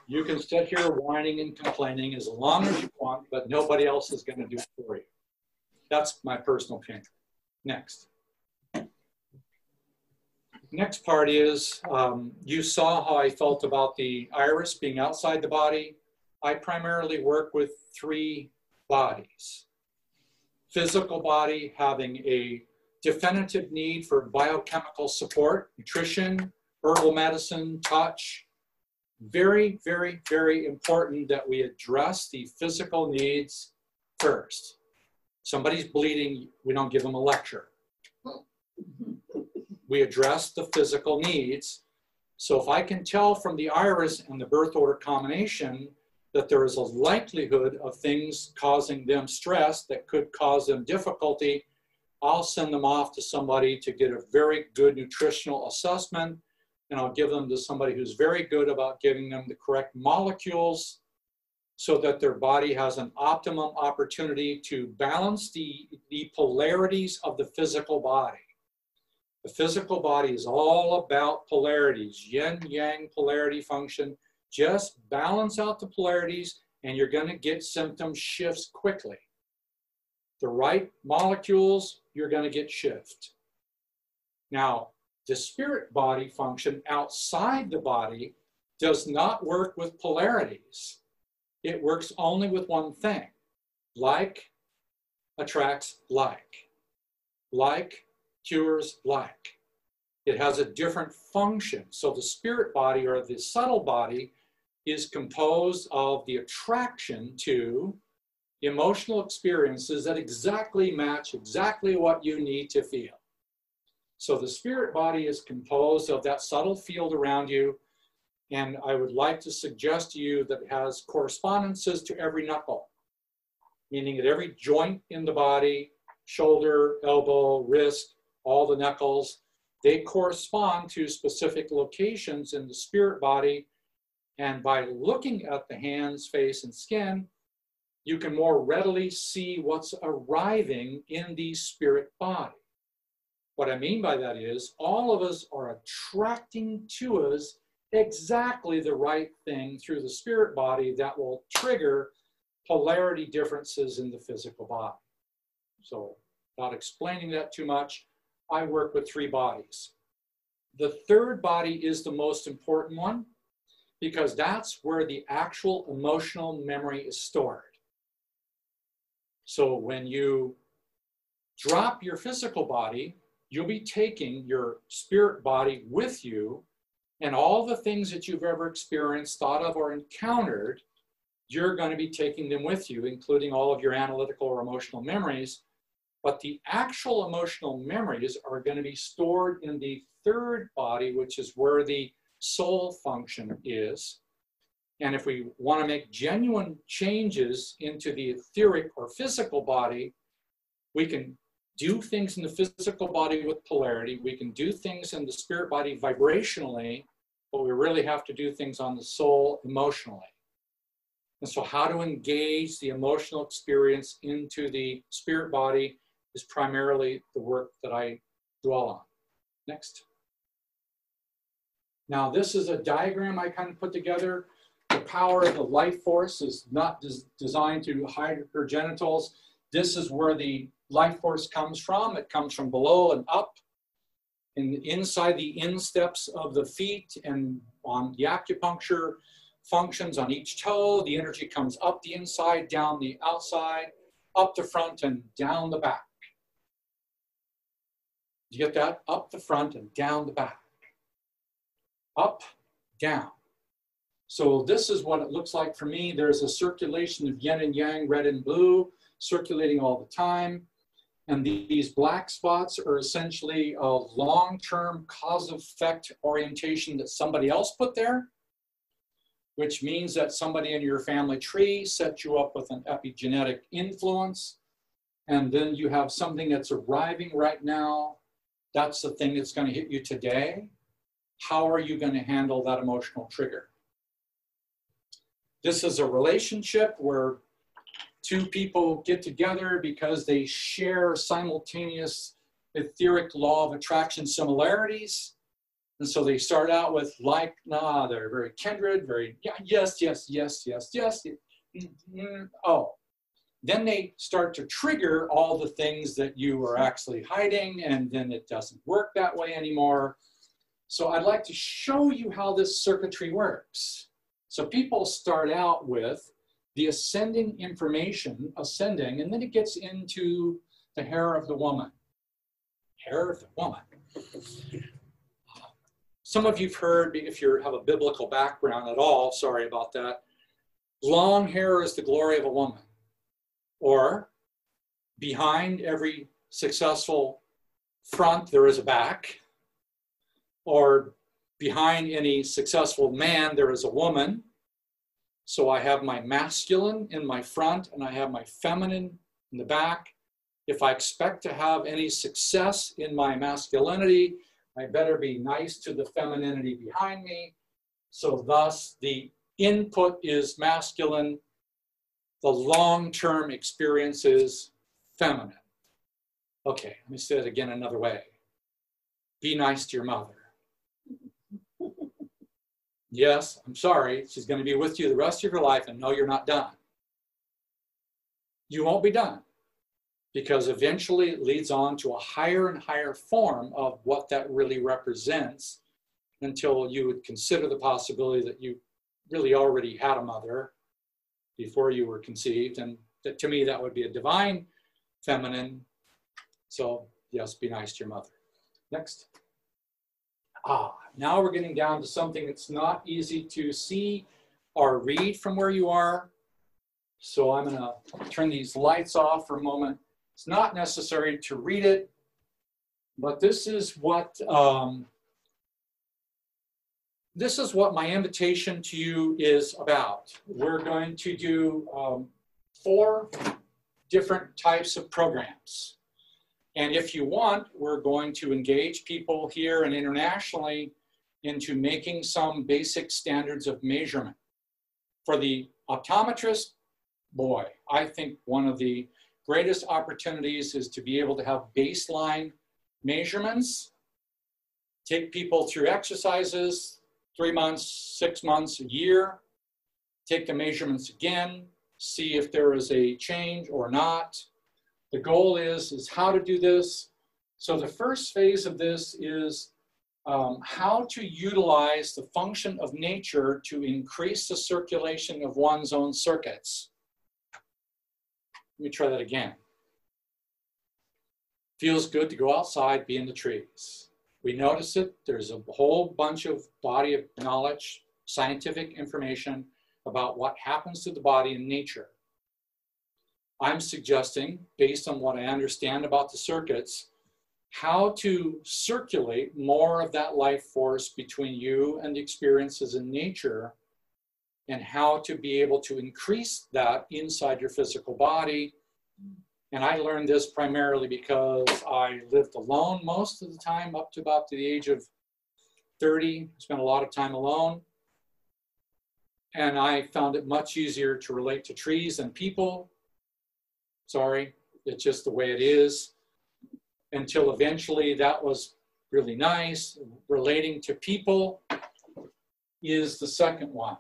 S2: You can sit here whining and complaining as long as you want, but nobody else is going to do it for you. That's my personal opinion. Next. Next part is um, you saw how I felt about the iris being outside the body. I primarily work with three bodies. Physical body having a definitive need for biochemical support, nutrition, herbal medicine, touch. Very, very, very important that we address the physical needs first somebody's bleeding, we don't give them a lecture. We address the physical needs. So if I can tell from the iris and the birth order combination that there is a likelihood of things causing them stress that could cause them difficulty, I'll send them off to somebody to get a very good nutritional assessment and I'll give them to somebody who's very good about giving them the correct molecules so that their body has an optimum opportunity to balance the, the polarities of the physical body. The physical body is all about polarities, yin yang polarity function. Just balance out the polarities and you're going to get symptom shifts quickly. The right molecules, you're going to get shift. Now, the spirit body function outside the body does not work with polarities it works only with one thing. Like attracts like. Like cures like. It has a different function. So the spirit body or the subtle body is composed of the attraction to emotional experiences that exactly match exactly what you need to feel. So the spirit body is composed of that subtle field around you and I would like to suggest to you that it has correspondences to every knuckle, meaning at every joint in the body, shoulder, elbow, wrist, all the knuckles, they correspond to specific locations in the spirit body. And by looking at the hands, face, and skin, you can more readily see what's arriving in the spirit body. What I mean by that is all of us are attracting to us exactly the right thing through the spirit body that will trigger polarity differences in the physical body. So, not explaining that too much, I work with three bodies. The third body is the most important one because that's where the actual emotional memory is stored. So, when you drop your physical body, you'll be taking your spirit body with you and all the things that you've ever experienced, thought of, or encountered, you're going to be taking them with you, including all of your analytical or emotional memories. But the actual emotional memories are going to be stored in the third body, which is where the soul function is. And if we want to make genuine changes into the etheric or physical body, we can do things in the physical body with polarity. We can do things in the spirit body vibrationally, but we really have to do things on the soul emotionally. And so, how to engage the emotional experience into the spirit body is primarily the work that I dwell on. Next. Now, this is a diagram I kind of put together. The power of the life force is not des designed to hide her genitals. This is where the life force comes from. It comes from below and up and inside the insteps of the feet and on the acupuncture functions on each toe. The energy comes up the inside, down the outside, up the front and down the back. You get that? Up the front and down the back. Up, down. So this is what it looks like for me. There's a circulation of yin and yang, red and blue, circulating all the time. And these black spots are essentially a long-term cause-effect orientation that somebody else put there, which means that somebody in your family tree set you up with an epigenetic influence. And then you have something that's arriving right now. That's the thing that's going to hit you today. How are you going to handle that emotional trigger? This is a relationship where two people get together because they share simultaneous etheric law of attraction similarities. And so they start out with like, nah, they're very kindred, very, yeah, yes, yes, yes, yes, yes. Mm-hmm. Oh, then they start to trigger all the things that you are actually hiding, and then it doesn't work that way anymore. So I'd like to show you how this circuitry works. So people start out with the ascending information, ascending, and then it gets into the hair of the woman. Hair of the woman. Some of you've heard, if you have a biblical background at all, sorry about that, long hair is the glory of a woman. Or behind every successful front, there is a back. Or behind any successful man, there is a woman. So I have my masculine in my front and I have my feminine in the back. If I expect to have any success in my masculinity, I better be nice to the femininity behind me. So thus the input is masculine, the long-term experience is feminine. Okay, let me say it again another way. Be nice to your mother. Yes, I'm sorry. She's going to be with you the rest of your life and no, you're not done. You won't be done because eventually it leads on to a higher and higher form of what that really represents until you would consider the possibility that you really already had a mother before you were conceived. And that, to me, that would be a divine feminine. So, yes, be nice to your mother. Next. Ah, now we're getting down to something that's not easy to see or read from where you are. So I'm gonna turn these lights off for a moment. It's not necessary to read it, but this is what um, this is what my invitation to you is about. We're going to do um, four different types of programs. And if you want, we're going to engage people here and internationally into making some basic standards of measurement. For the optometrist, boy, I think one of the greatest opportunities is to be able to have baseline measurements, take people through exercises, three months, six months, a year, take the measurements again, see if there is a change or not, the goal is, is how to do this. So the first phase of this is um, how to utilize the function of nature to increase the circulation of one's own circuits. Let me try that again. Feels good to go outside, be in the trees. We notice it, there's a whole bunch of body of knowledge, scientific information about what happens to the body in nature. I'm suggesting, based on what I understand about the circuits, how to circulate more of that life force between you and the experiences in nature, and how to be able to increase that inside your physical body. And I learned this primarily because I lived alone most of the time, up to about the age of 30, spent a lot of time alone. And I found it much easier to relate to trees and people Sorry, it's just the way it is. Until eventually that was really nice, relating to people. is the second one.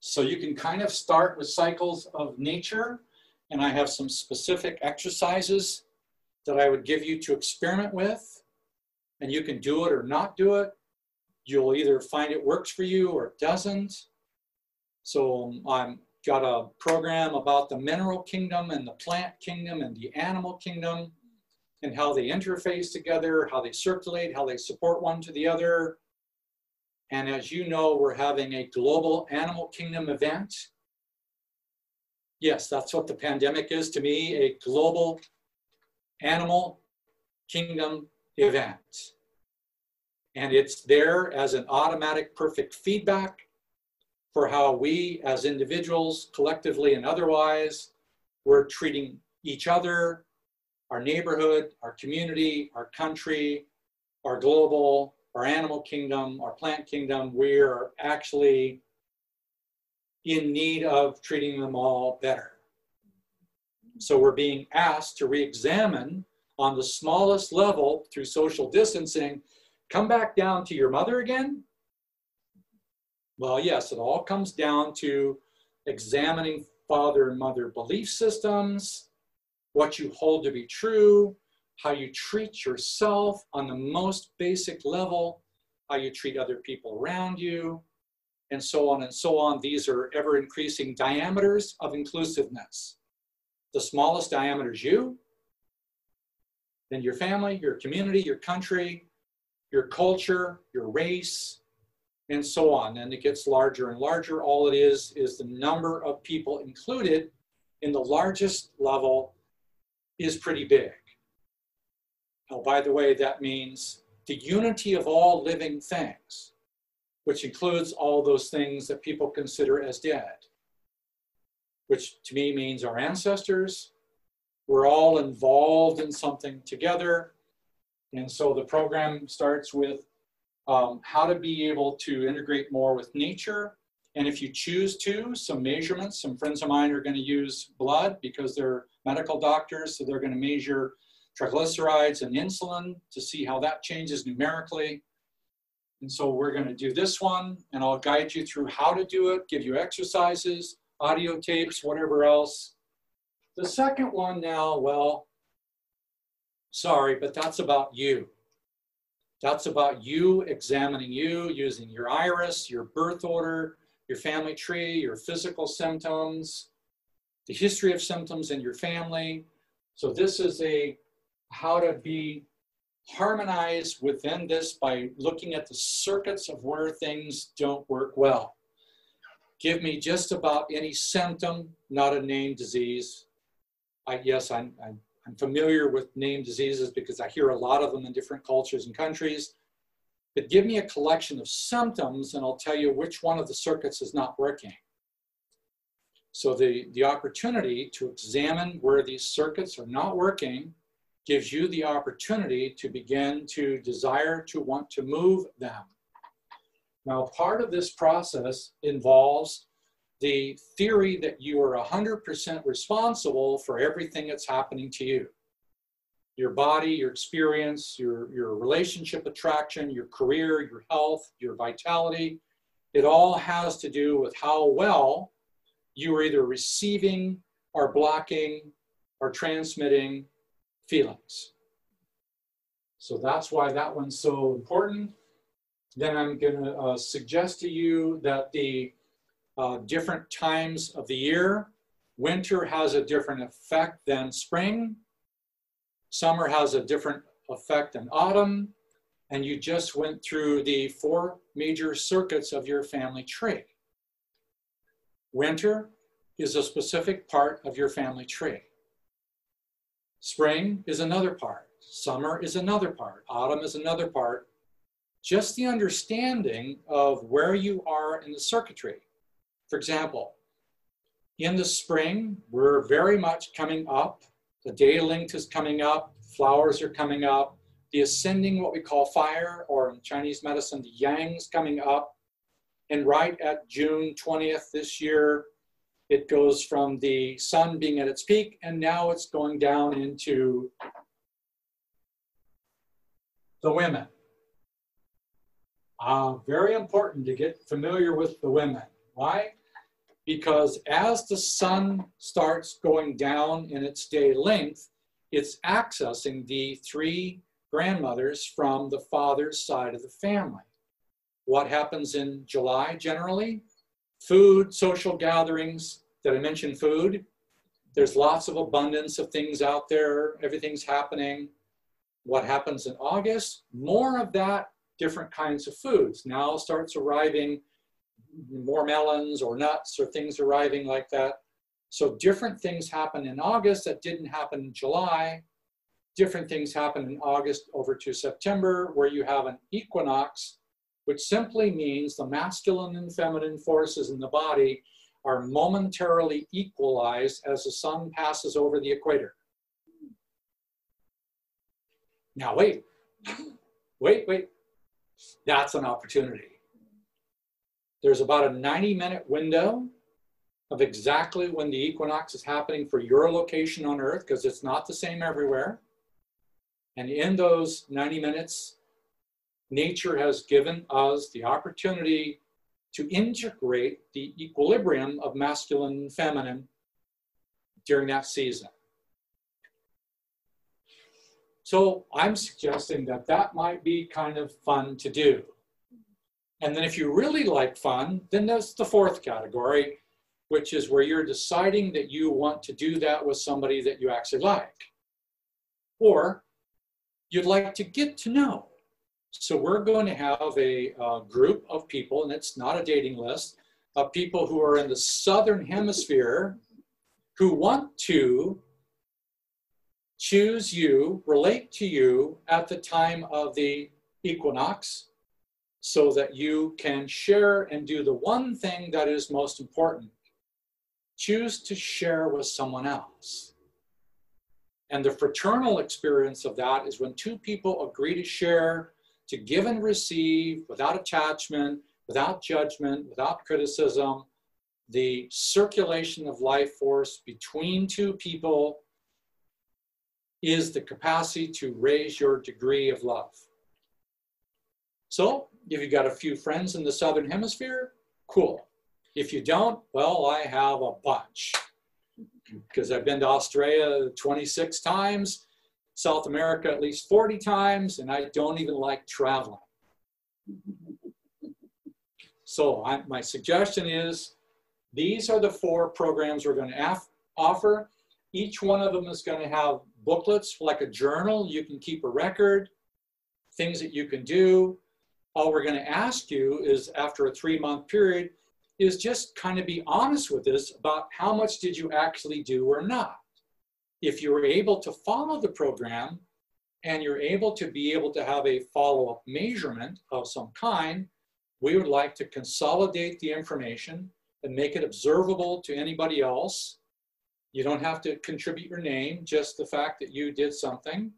S2: So you can kind of start with cycles of nature, and I have some specific exercises that I would give you to experiment with, and you can do it or not do it. You'll either find it works for you or it doesn't. So um, I've got a program about the mineral kingdom and the plant kingdom and the animal kingdom and how they interface together, how they circulate, how they support one to the other, and as you know, we're having a global animal kingdom event. Yes, that's what the pandemic is to me, a global animal kingdom event. And it's there as an automatic perfect feedback for how we as individuals, collectively and otherwise, we're treating each other, our neighborhood, our community, our country, our global, our animal kingdom, our plant kingdom, we're actually in need of treating them all better. So we're being asked to re-examine on the smallest level through social distancing, come back down to your mother again? Well, yes, it all comes down to examining father and mother belief systems, what you hold to be true, how you treat yourself on the most basic level, how you treat other people around you, and so on and so on. These are ever increasing diameters of inclusiveness. The smallest diameter is you, then your family, your community, your country, your culture, your race, and so on. And it gets larger and larger. All it is is the number of people included in the largest level is pretty big. Oh, by the way, that means the unity of all living things, which includes all those things that people consider as dead, which to me means our ancestors. We're all involved in something together. And so the program starts with um, how to be able to integrate more with nature. And if you choose to, some measurements, some friends of mine are going to use blood because they're medical doctors, so they're going to measure triglycerides and insulin to see how that changes numerically. And so we're going to do this one, and I'll guide you through how to do it, give you exercises, audio tapes, whatever else. The second one now, well, sorry, but that's about you. That's about you examining you using your iris, your birth order, your family tree, your physical symptoms, the history of symptoms in your family. So this is a how to be harmonized within this by looking at the circuits of where things don't work well. Give me just about any symptom, not a named disease. I, yes, I'm, I'm, I'm familiar with named diseases because I hear a lot of them in different cultures and countries. But give me a collection of symptoms and I'll tell you which one of the circuits is not working. So the, the opportunity to examine where these circuits are not working gives you the opportunity to begin to desire to want to move them. Now, part of this process involves the theory that you are 100% responsible for everything that's happening to you. Your body, your experience, your, your relationship attraction, your career, your health, your vitality, it all has to do with how well you are either receiving or blocking or transmitting feelings. So that's why that one's so important. Then I'm going to uh, suggest to you that the uh, different times of the year, winter has a different effect than spring, summer has a different effect than autumn, and you just went through the four major circuits of your family tree. Winter is a specific part of your family tree. Spring is another part. Summer is another part. Autumn is another part. Just the understanding of where you are in the circuitry. For example, in the spring, we're very much coming up. The day length is coming up. Flowers are coming up. The ascending, what we call fire, or in Chinese medicine, the yang's coming up. And right at June 20th this year, it goes from the sun being at its peak and now it's going down into the women. Uh, very important to get familiar with the women. Why? Because as the sun starts going down in its day length, it's accessing the three grandmothers from the father's side of the family. What happens in July generally? Food, social gatherings. Did I mention food? There's lots of abundance of things out there. Everything's happening. What happens in August? More of that, different kinds of foods. Now starts arriving more melons or nuts or things arriving like that. So different things happen in August that didn't happen in July. Different things happen in August over to September where you have an equinox, which simply means the masculine and feminine forces in the body are momentarily equalized as the sun passes over the equator. Now, wait, wait, wait. That's an opportunity. There's about a 90 minute window of exactly when the equinox is happening for your location on Earth, because it's not the same everywhere. And in those 90 minutes, nature has given us the opportunity to integrate the equilibrium of masculine and feminine during that season. So I'm suggesting that that might be kind of fun to do. And then if you really like fun, then there's the fourth category, which is where you're deciding that you want to do that with somebody that you actually like. Or you'd like to get to know. So we're going to have a group of people, and it's not a dating list, of people who are in the southern hemisphere who want to choose you, relate to you at the time of the equinox so that you can share and do the one thing that is most important. Choose to share with someone else. And the fraternal experience of that is when two people agree to share, to give and receive without attachment, without judgment, without criticism, the circulation of life force between two people is the capacity to raise your degree of love. So, if you've got a few friends in the Southern Hemisphere, cool. If you don't, well, I have a bunch because I've been to Australia 26 times, South America at least 40 times, and I don't even like traveling. So I, my suggestion is these are the four programs we're going to offer. Each one of them is going to have booklets like a journal. You can keep a record, things that you can do. All we're going to ask you is after a three month period, is just kind of be honest with us about how much did you actually do or not. If you were able to follow the program and you're able to be able to have a follow-up measurement of some kind, we would like to consolidate the information and make it observable to anybody else. You don't have to contribute your name, just the fact that you did something.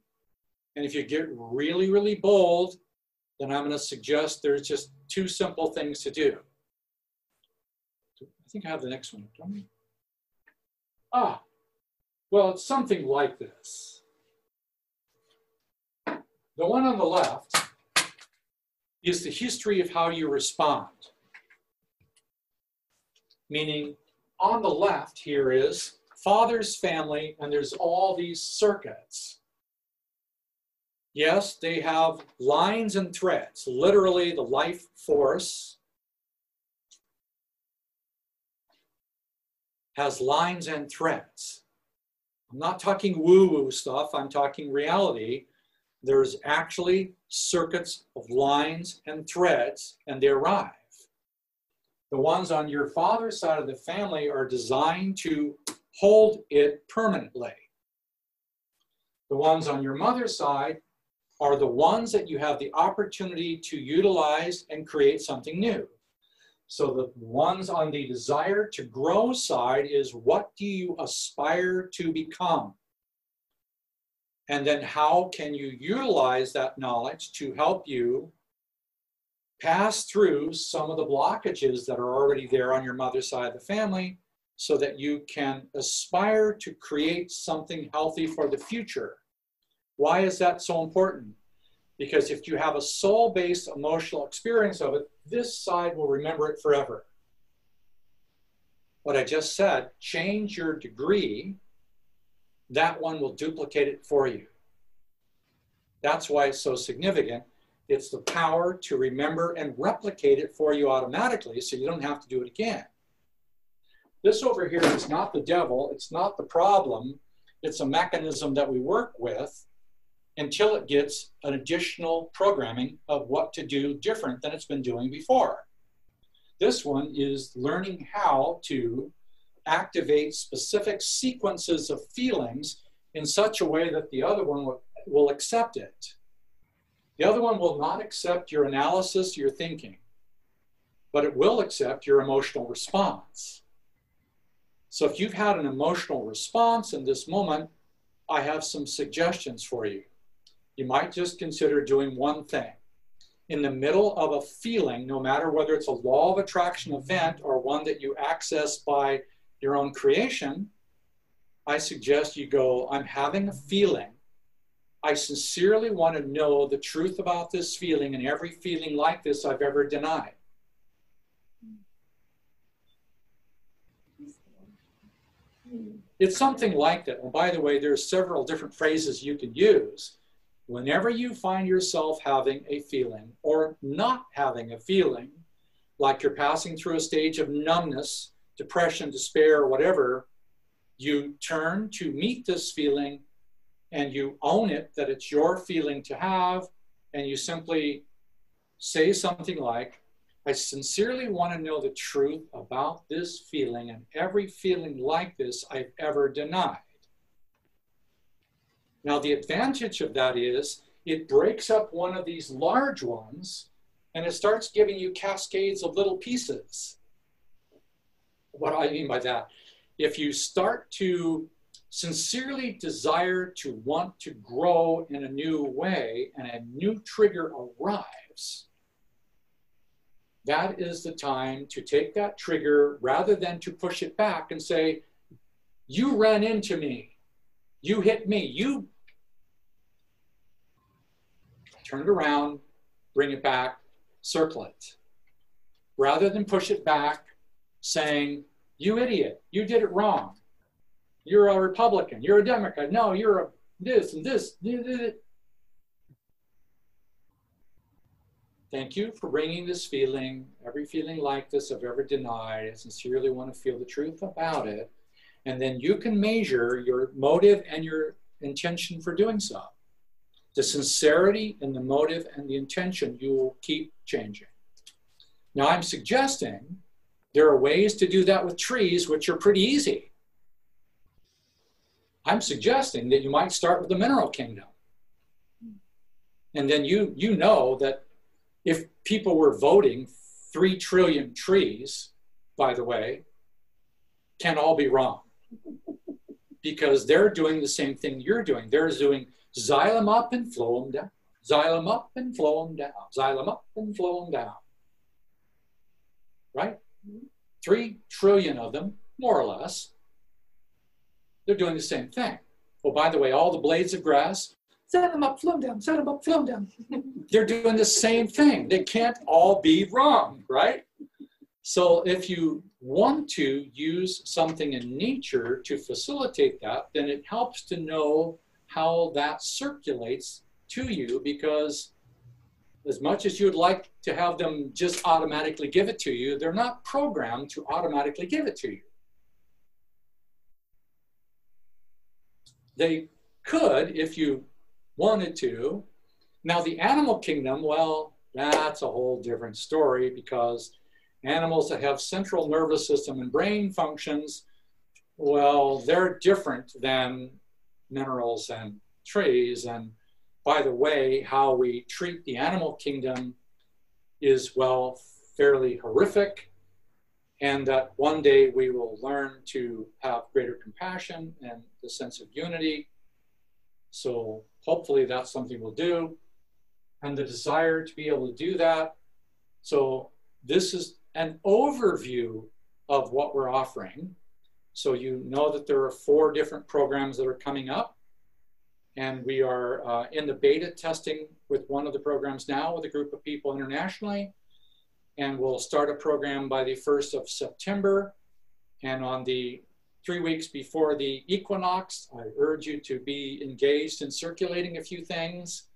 S2: And if you get really, really bold, then I'm going to suggest there's just two simple things to do. I think I have the next one. Don't we? Ah, well, it's something like this. The one on the left is the history of how you respond. Meaning, on the left here is father's family, and there's all these circuits. Yes, they have lines and threads, literally the life force has lines and threads. I'm not talking woo woo stuff, I'm talking reality. There's actually circuits of lines and threads, and they arrive. The ones on your father's side of the family are designed to hold it permanently. The ones on your mother's side are the ones that you have the opportunity to utilize and create something new. So the ones on the desire to grow side is what do you aspire to become? And then how can you utilize that knowledge to help you pass through some of the blockages that are already there on your mother's side of the family so that you can aspire to create something healthy for the future. Why is that so important? Because if you have a soul based emotional experience of it, this side will remember it forever. What I just said, change your degree, that one will duplicate it for you. That's why it's so significant. It's the power to remember and replicate it for you automatically so you don't have to do it again. This over here is not the devil, it's not the problem, it's a mechanism that we work with until it gets an additional programming of what to do different than it's been doing before. This one is learning how to activate specific sequences of feelings in such a way that the other one will, will accept it. The other one will not accept your analysis, your thinking, but it will accept your emotional response. So if you've had an emotional response in this moment, I have some suggestions for you. You might just consider doing one thing. In the middle of a feeling, no matter whether it's a law of attraction event or one that you access by your own creation, I suggest you go, I'm having a feeling. I sincerely want to know the truth about this feeling and every feeling like this I've ever denied. It's something like that. And by the way, there's several different phrases you can use. Whenever you find yourself having a feeling or not having a feeling, like you're passing through a stage of numbness, depression, despair, whatever, you turn to meet this feeling and you own it that it's your feeling to have, and you simply say something like, I sincerely want to know the truth about this feeling and every feeling like this I've ever denied. Now, the advantage of that is it breaks up one of these large ones and it starts giving you cascades of little pieces. What do I mean by that? If you start to sincerely desire to want to grow in a new way and a new trigger arrives, that is the time to take that trigger rather than to push it back and say, You ran into me. You hit me. You turn it around, bring it back, circle it. Rather than push it back, saying, You idiot, you did it wrong. You're a Republican, you're a Democrat. No, you're a this and this. Thank you for bringing this feeling, every feeling like this I've ever denied. I sincerely want to feel the truth about it. And then you can measure your motive and your intention for doing so. The sincerity and the motive and the intention you will keep changing. Now, I'm suggesting there are ways to do that with trees, which are pretty easy. I'm suggesting that you might start with the mineral kingdom. And then you, you know that if people were voting, three trillion trees, by the way, can all be wrong because they're doing the same thing you're doing. They're doing xylem up and phloem down, xylem up and phloem down, xylem up and phloem down. Right? Three trillion of them, more or less. They're doing the same thing. Oh, by the way, all the blades of grass set them up, flow them down, set them up, flow them down. They're doing the same thing. They can't all be wrong, right? So if you want to use something in nature to facilitate that, then it helps to know how that circulates to you because as much as you'd like to have them just automatically give it to you, they're not programmed to automatically give it to you. They could if you wanted to. Now, the animal kingdom, well, that's a whole different story because animals that have central nervous system and brain functions, well, they're different than minerals and trees. And by the way, how we treat the animal kingdom is, well, fairly horrific. And that one day we will learn to have greater compassion and the sense of unity. So hopefully that's something we'll do. And the desire to be able to do that. So this is an overview of what we're offering. So you know that there are four different programs that are coming up. And we are uh, in the beta testing with one of the programs now with a group of people internationally. And we'll start a program by the 1st of September. And on the three weeks before the equinox, I urge you to be engaged in circulating a few things.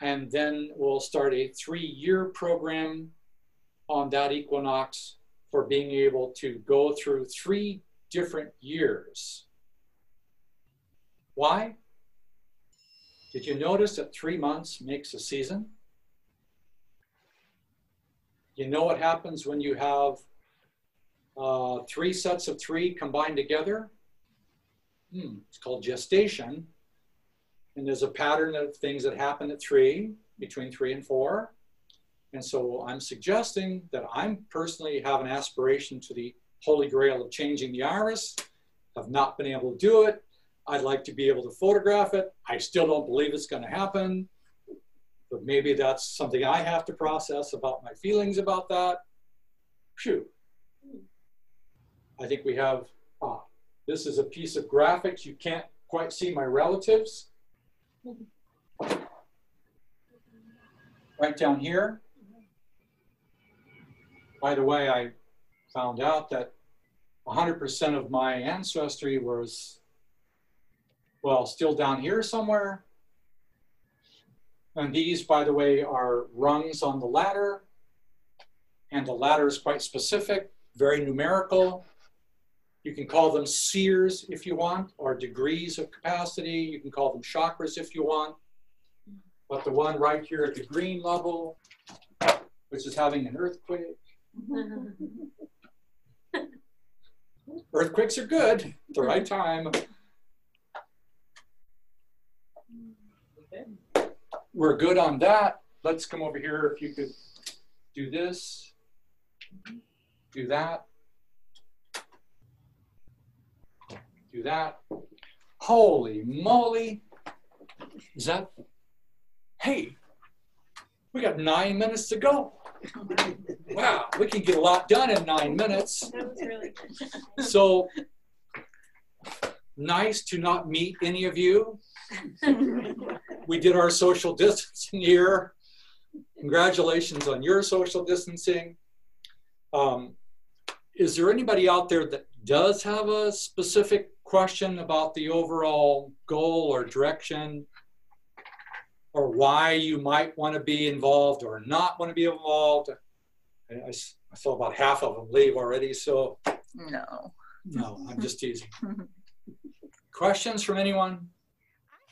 S2: And then we'll start a three year program on that equinox for being able to go through three different years. Why? Did you notice that three months makes a season? You know what happens when you have uh, three sets of three combined together? Hmm, it's called gestation. And there's a pattern of things that happen at three, between three and four. And so I'm suggesting that I'm personally have an aspiration to the holy grail of changing the iris. Have not been able to do it. I'd like to be able to photograph it. I still don't believe it's going to happen, but maybe that's something I have to process about my feelings about that. Phew. I think we have, ah, this is a piece of graphics. You can't quite see my relatives. Right down here. By the way, I found out that 100% of my ancestry was, well, still down here somewhere. And these, by the way, are rungs on the ladder. And the ladder is quite specific, very numerical. You can call them seers if you want, or degrees of capacity. You can call them chakras if you want. But the one right here at the green level, which is having an earthquake, Earthquakes are good the right time. We're good on that. Let's come over here. If you could do this, do that, do that. Holy moly. Is that? Hey, we got nine minutes to go. Wow, we can get a lot done in nine minutes.
S4: That was really good.
S2: So nice to not meet any of you. We did our social distancing here. Congratulations on your social distancing. Um, is there anybody out there that does have a specific question about the overall goal or direction or why you might want to be involved or not want to be involved? I saw about half of them leave already, so
S1: No.
S2: no, I'm just teasing. Questions from anyone?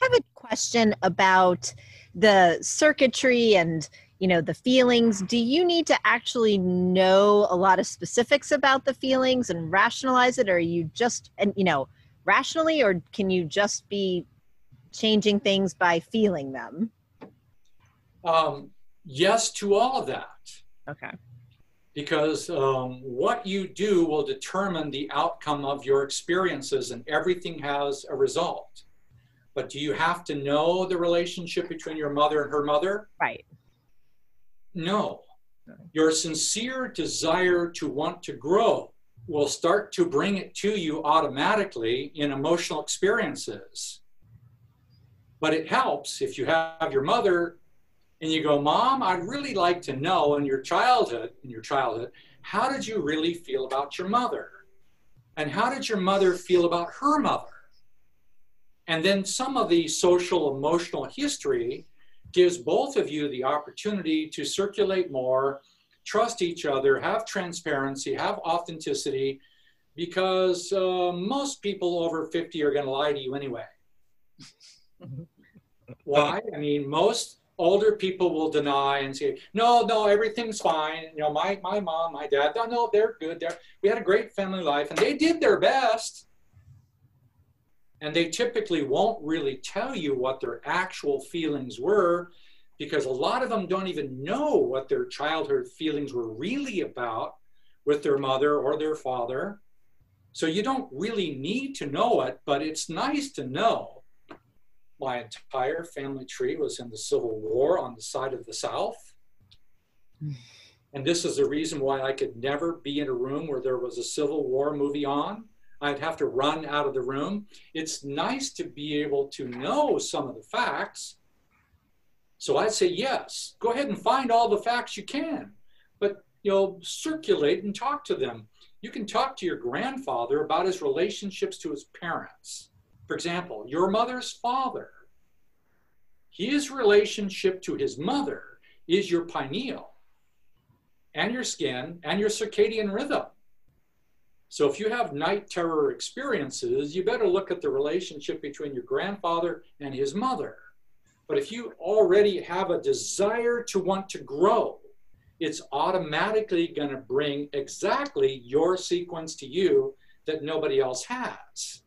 S6: I have a question about the circuitry and you know the feelings do you need to actually know a lot of specifics about the feelings and rationalize it or are you just and you know rationally or can you just be changing things by feeling them
S2: Um, yes to all of that,
S6: okay
S2: because um, what you do will determine the outcome of your experiences, and everything has a result. But do you have to know the relationship between your mother and her mother?
S6: right
S2: No. Your sincere desire to want to grow will start to bring it to you automatically in emotional experiences. But it helps if you have your mother and you go, Mom, I'd really like to know in your childhood, in your childhood, how did you really feel about your mother? And how did your mother feel about her mother? And then some of the social emotional history gives both of you the opportunity to circulate more, trust each other, have transparency, have authenticity, because uh, most people over 50 are going to lie to you anyway. Why? I mean, most older people will deny and say, no, no, everything's fine. You know, my, my mom, my dad, no, no, they're good. They're, we had a great family life and they did their best. And they typically won't really tell you what their actual feelings were because a lot of them don't even know what their childhood feelings were really about with their mother or their father. So you don't really need to know it, but it's nice to know. My entire family tree was in the Civil War on the side of the South. And this is the reason why I could never be in a room where there was a Civil War movie on. I'd have to run out of the room. It's nice to be able to know some of the facts. So I'd say, yes, go ahead and find all the facts you can, but you know, circulate and talk to them. You can talk to your grandfather about his relationships to his parents. For example, your mother's father, his relationship to his mother is your pineal and your skin and your circadian rhythm. So if you have night terror experiences, you better look at the relationship between your grandfather and his mother. But if you already have a desire to want to grow, it's automatically going to bring exactly your sequence to you that nobody else has.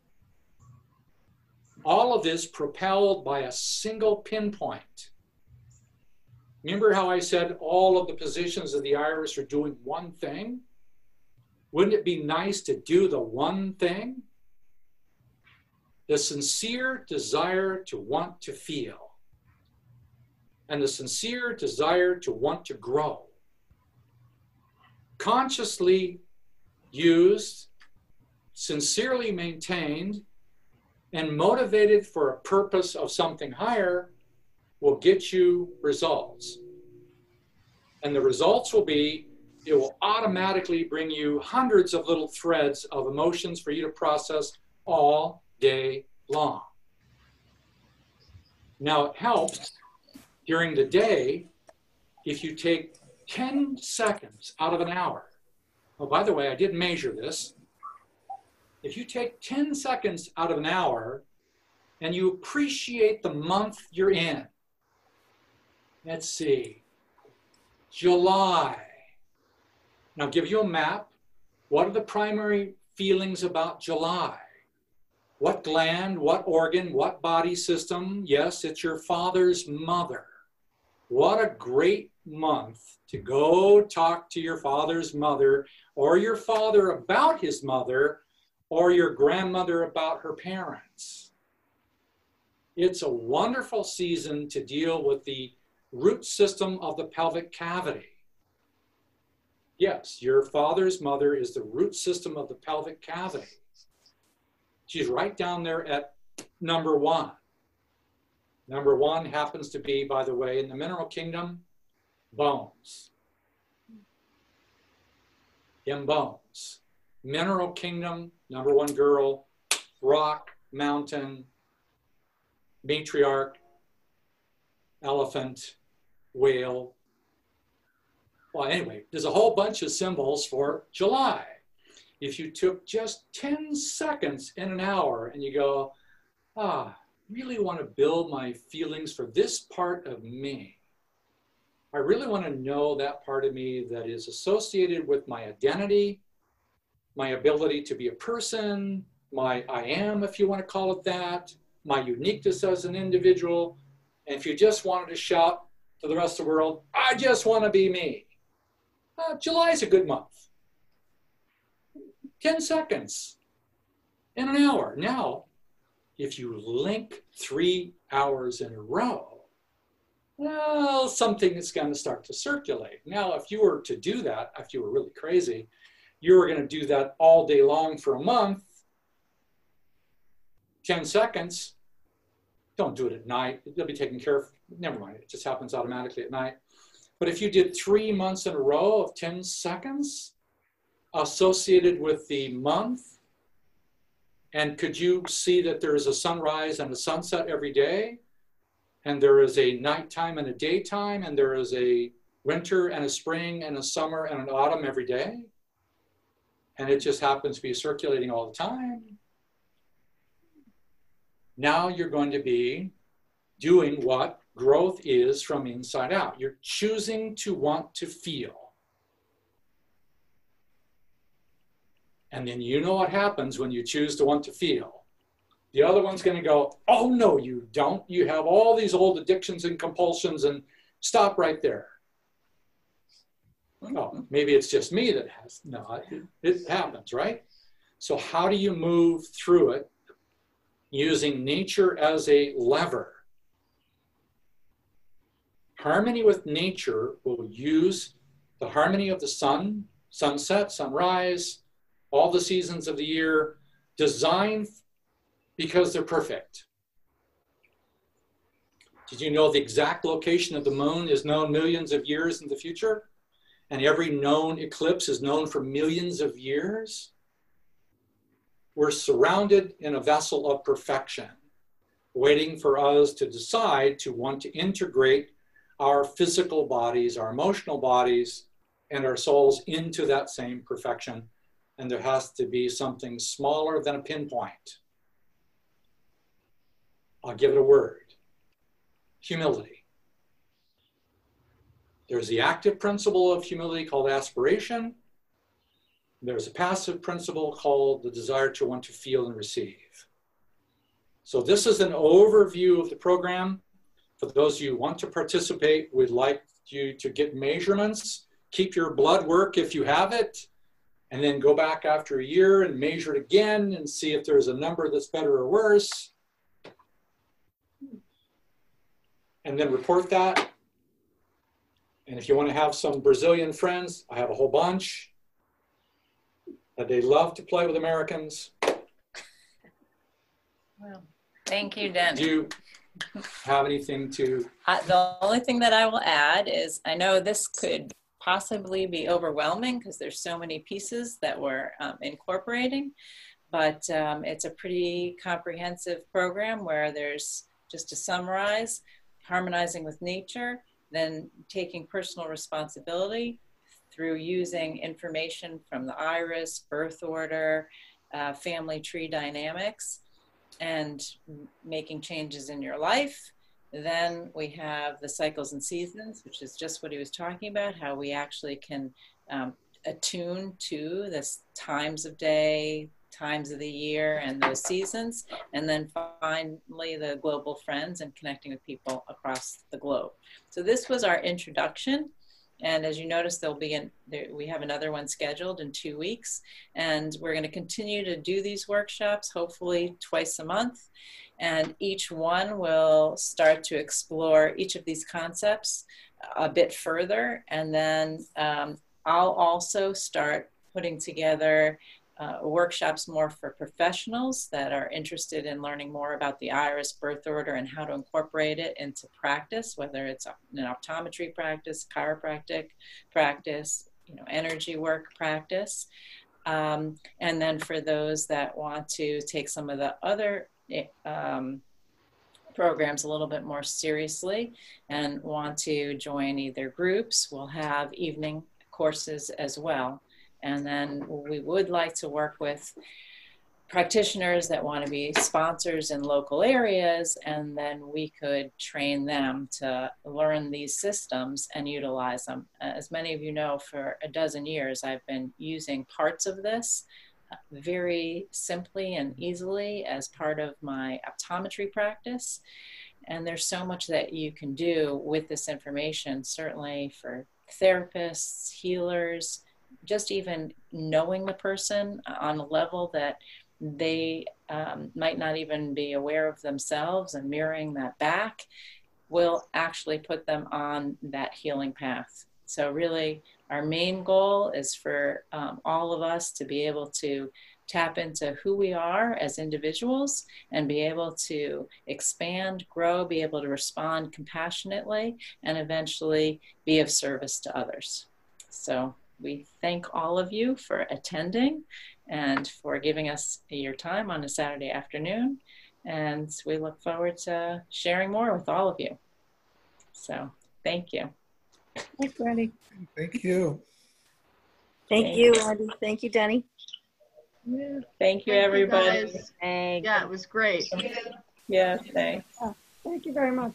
S2: All of this propelled by a single pinpoint. Remember how I said all of the positions of the iris are doing one thing? Wouldn't it be nice to do the one thing? The sincere desire to want to feel and the sincere desire to want to grow consciously used, sincerely maintained, and motivated for a purpose of something higher will get you results. And the results will be it will automatically bring you hundreds of little threads of emotions for you to process all day long. Now, it helps during the day if you take 10 seconds out of an hour. Oh, by the way, I did measure this. If you take 10 seconds out of an hour and you appreciate the month you're in, let's see, July. Now, give you a map. What are the primary feelings about July? What gland, what organ, what body system? Yes, it's your father's mother. What a great month to go talk to your father's mother or your father about his mother or your grandmother about her parents. It's a wonderful season to deal with the root system of the pelvic cavity. Yes, your father's mother is the root system of the pelvic cavity. She's right down there at number one. Number one happens to be, by the way, in the mineral kingdom, bones. In bones. Mineral kingdom, number one girl, rock, mountain, matriarch, elephant, whale. Well, anyway, there's a whole bunch of symbols for July. If you took just 10 seconds in an hour and you go, ah, really want to build my feelings for this part of me. I really want to know that part of me that is associated with my identity, my ability to be a person, my I am, if you want to call it that, my uniqueness as an individual. And if you just wanted to shout to the rest of the world, I just want to be me. Uh, July is a good month. 10 seconds in an hour. Now, if you link three hours in a row, well, something is going to start to circulate. Now, if you were to do that, if you were really crazy, you were going to do that all day long for a month, 10 seconds. Don't do it at night. You'll be taken care of. Never mind. It just happens automatically at night. But if you did three months in a row of 10 seconds associated with the month, and could you see that there is a sunrise and a sunset every day? and there is a nighttime and a daytime, and there is a winter and a spring and a summer and an autumn every day. And it just happens to be circulating all the time. Now you're going to be doing what growth is from inside out. You're choosing to want to feel. And then you know what happens when you choose to want to feel. The other one's going to go, oh, no, you don't. You have all these old addictions and compulsions and stop right there. Oh, maybe it's just me that has, no, it happens, right? So how do you move through it using nature as a lever? Harmony with nature will use the harmony of the sun, sunset, sunrise, all the seasons of the year, designed because they're perfect. Did you know the exact location of the moon is known millions of years in the future? And every known eclipse is known for millions of years? We're surrounded in a vessel of perfection, waiting for us to decide to want to integrate our physical bodies, our emotional bodies, and our souls into that same perfection. And there has to be something smaller than a pinpoint. I'll give it a word humility. There's the active principle of humility called aspiration. There's a passive principle called the desire to want to feel and receive. So this is an overview of the program. For those of you who want to participate, we'd like you to get measurements, keep your blood work if you have it, and then go back after a year and measure it again and see if there's a number that's better or worse. And then report that. And if you want to have some Brazilian friends, I have a whole bunch that they love to play with Americans.
S1: Well, thank you, Dan.
S2: Do you have anything to?
S1: Uh, the only thing that I will add is I know this could possibly be overwhelming because there's so many pieces that we're um, incorporating, but um, it's a pretty comprehensive program where there's, just to summarize, harmonizing with nature, then taking personal responsibility through using information from the iris, birth order, uh, family tree dynamics, and making changes in your life. Then we have the cycles and seasons, which is just what he was talking about, how we actually can um, attune to the times of day, times of the year, and those seasons. And then finally, the global friends and connecting with people across the globe. So this was our introduction. And as you notice, there'll be an, there, we have another one scheduled in two weeks, and we're going to continue to do these workshops, hopefully twice a month. And each one will start to explore each of these concepts a bit further, and then um, I'll also start putting together uh, workshops more for professionals that are interested in learning more about the iris birth order and how to incorporate it into practice, whether it's an optometry practice, chiropractic practice, you know, energy work practice. Um, and then for those that want to take some of the other um, programs a little bit more seriously and want to join either groups, we'll have evening courses as well. And then we would like to work with practitioners that want to be sponsors in local areas, and then we could train them to learn these systems and utilize them. As many of you know, for a dozen years, I've been using parts of this uh, very simply and easily as part of my optometry practice. And there's so much that you can do with this information, certainly for therapists, healers, just even knowing the person on a level that they um, might not even be aware of themselves and mirroring that back will actually put them on that healing path. So, really, our main goal is for um, all of us to be able to tap into who we are as individuals and be able to expand, grow, be able to respond compassionately, and eventually be of service to others. So, we thank all of you for attending and for giving us your time on a Saturday afternoon. And we look forward to sharing more with all of you. So thank you.
S5: Thanks, Randy.
S7: Thank you.
S8: Thank
S1: Thank
S8: you, Andy. Thank you, Denny.
S1: Thank you,
S9: Thank
S1: everybody.
S9: guys.
S6: Thank
S9: Yeah, it was great.
S1: Yeah, thanks.
S5: Oh, thank you very much.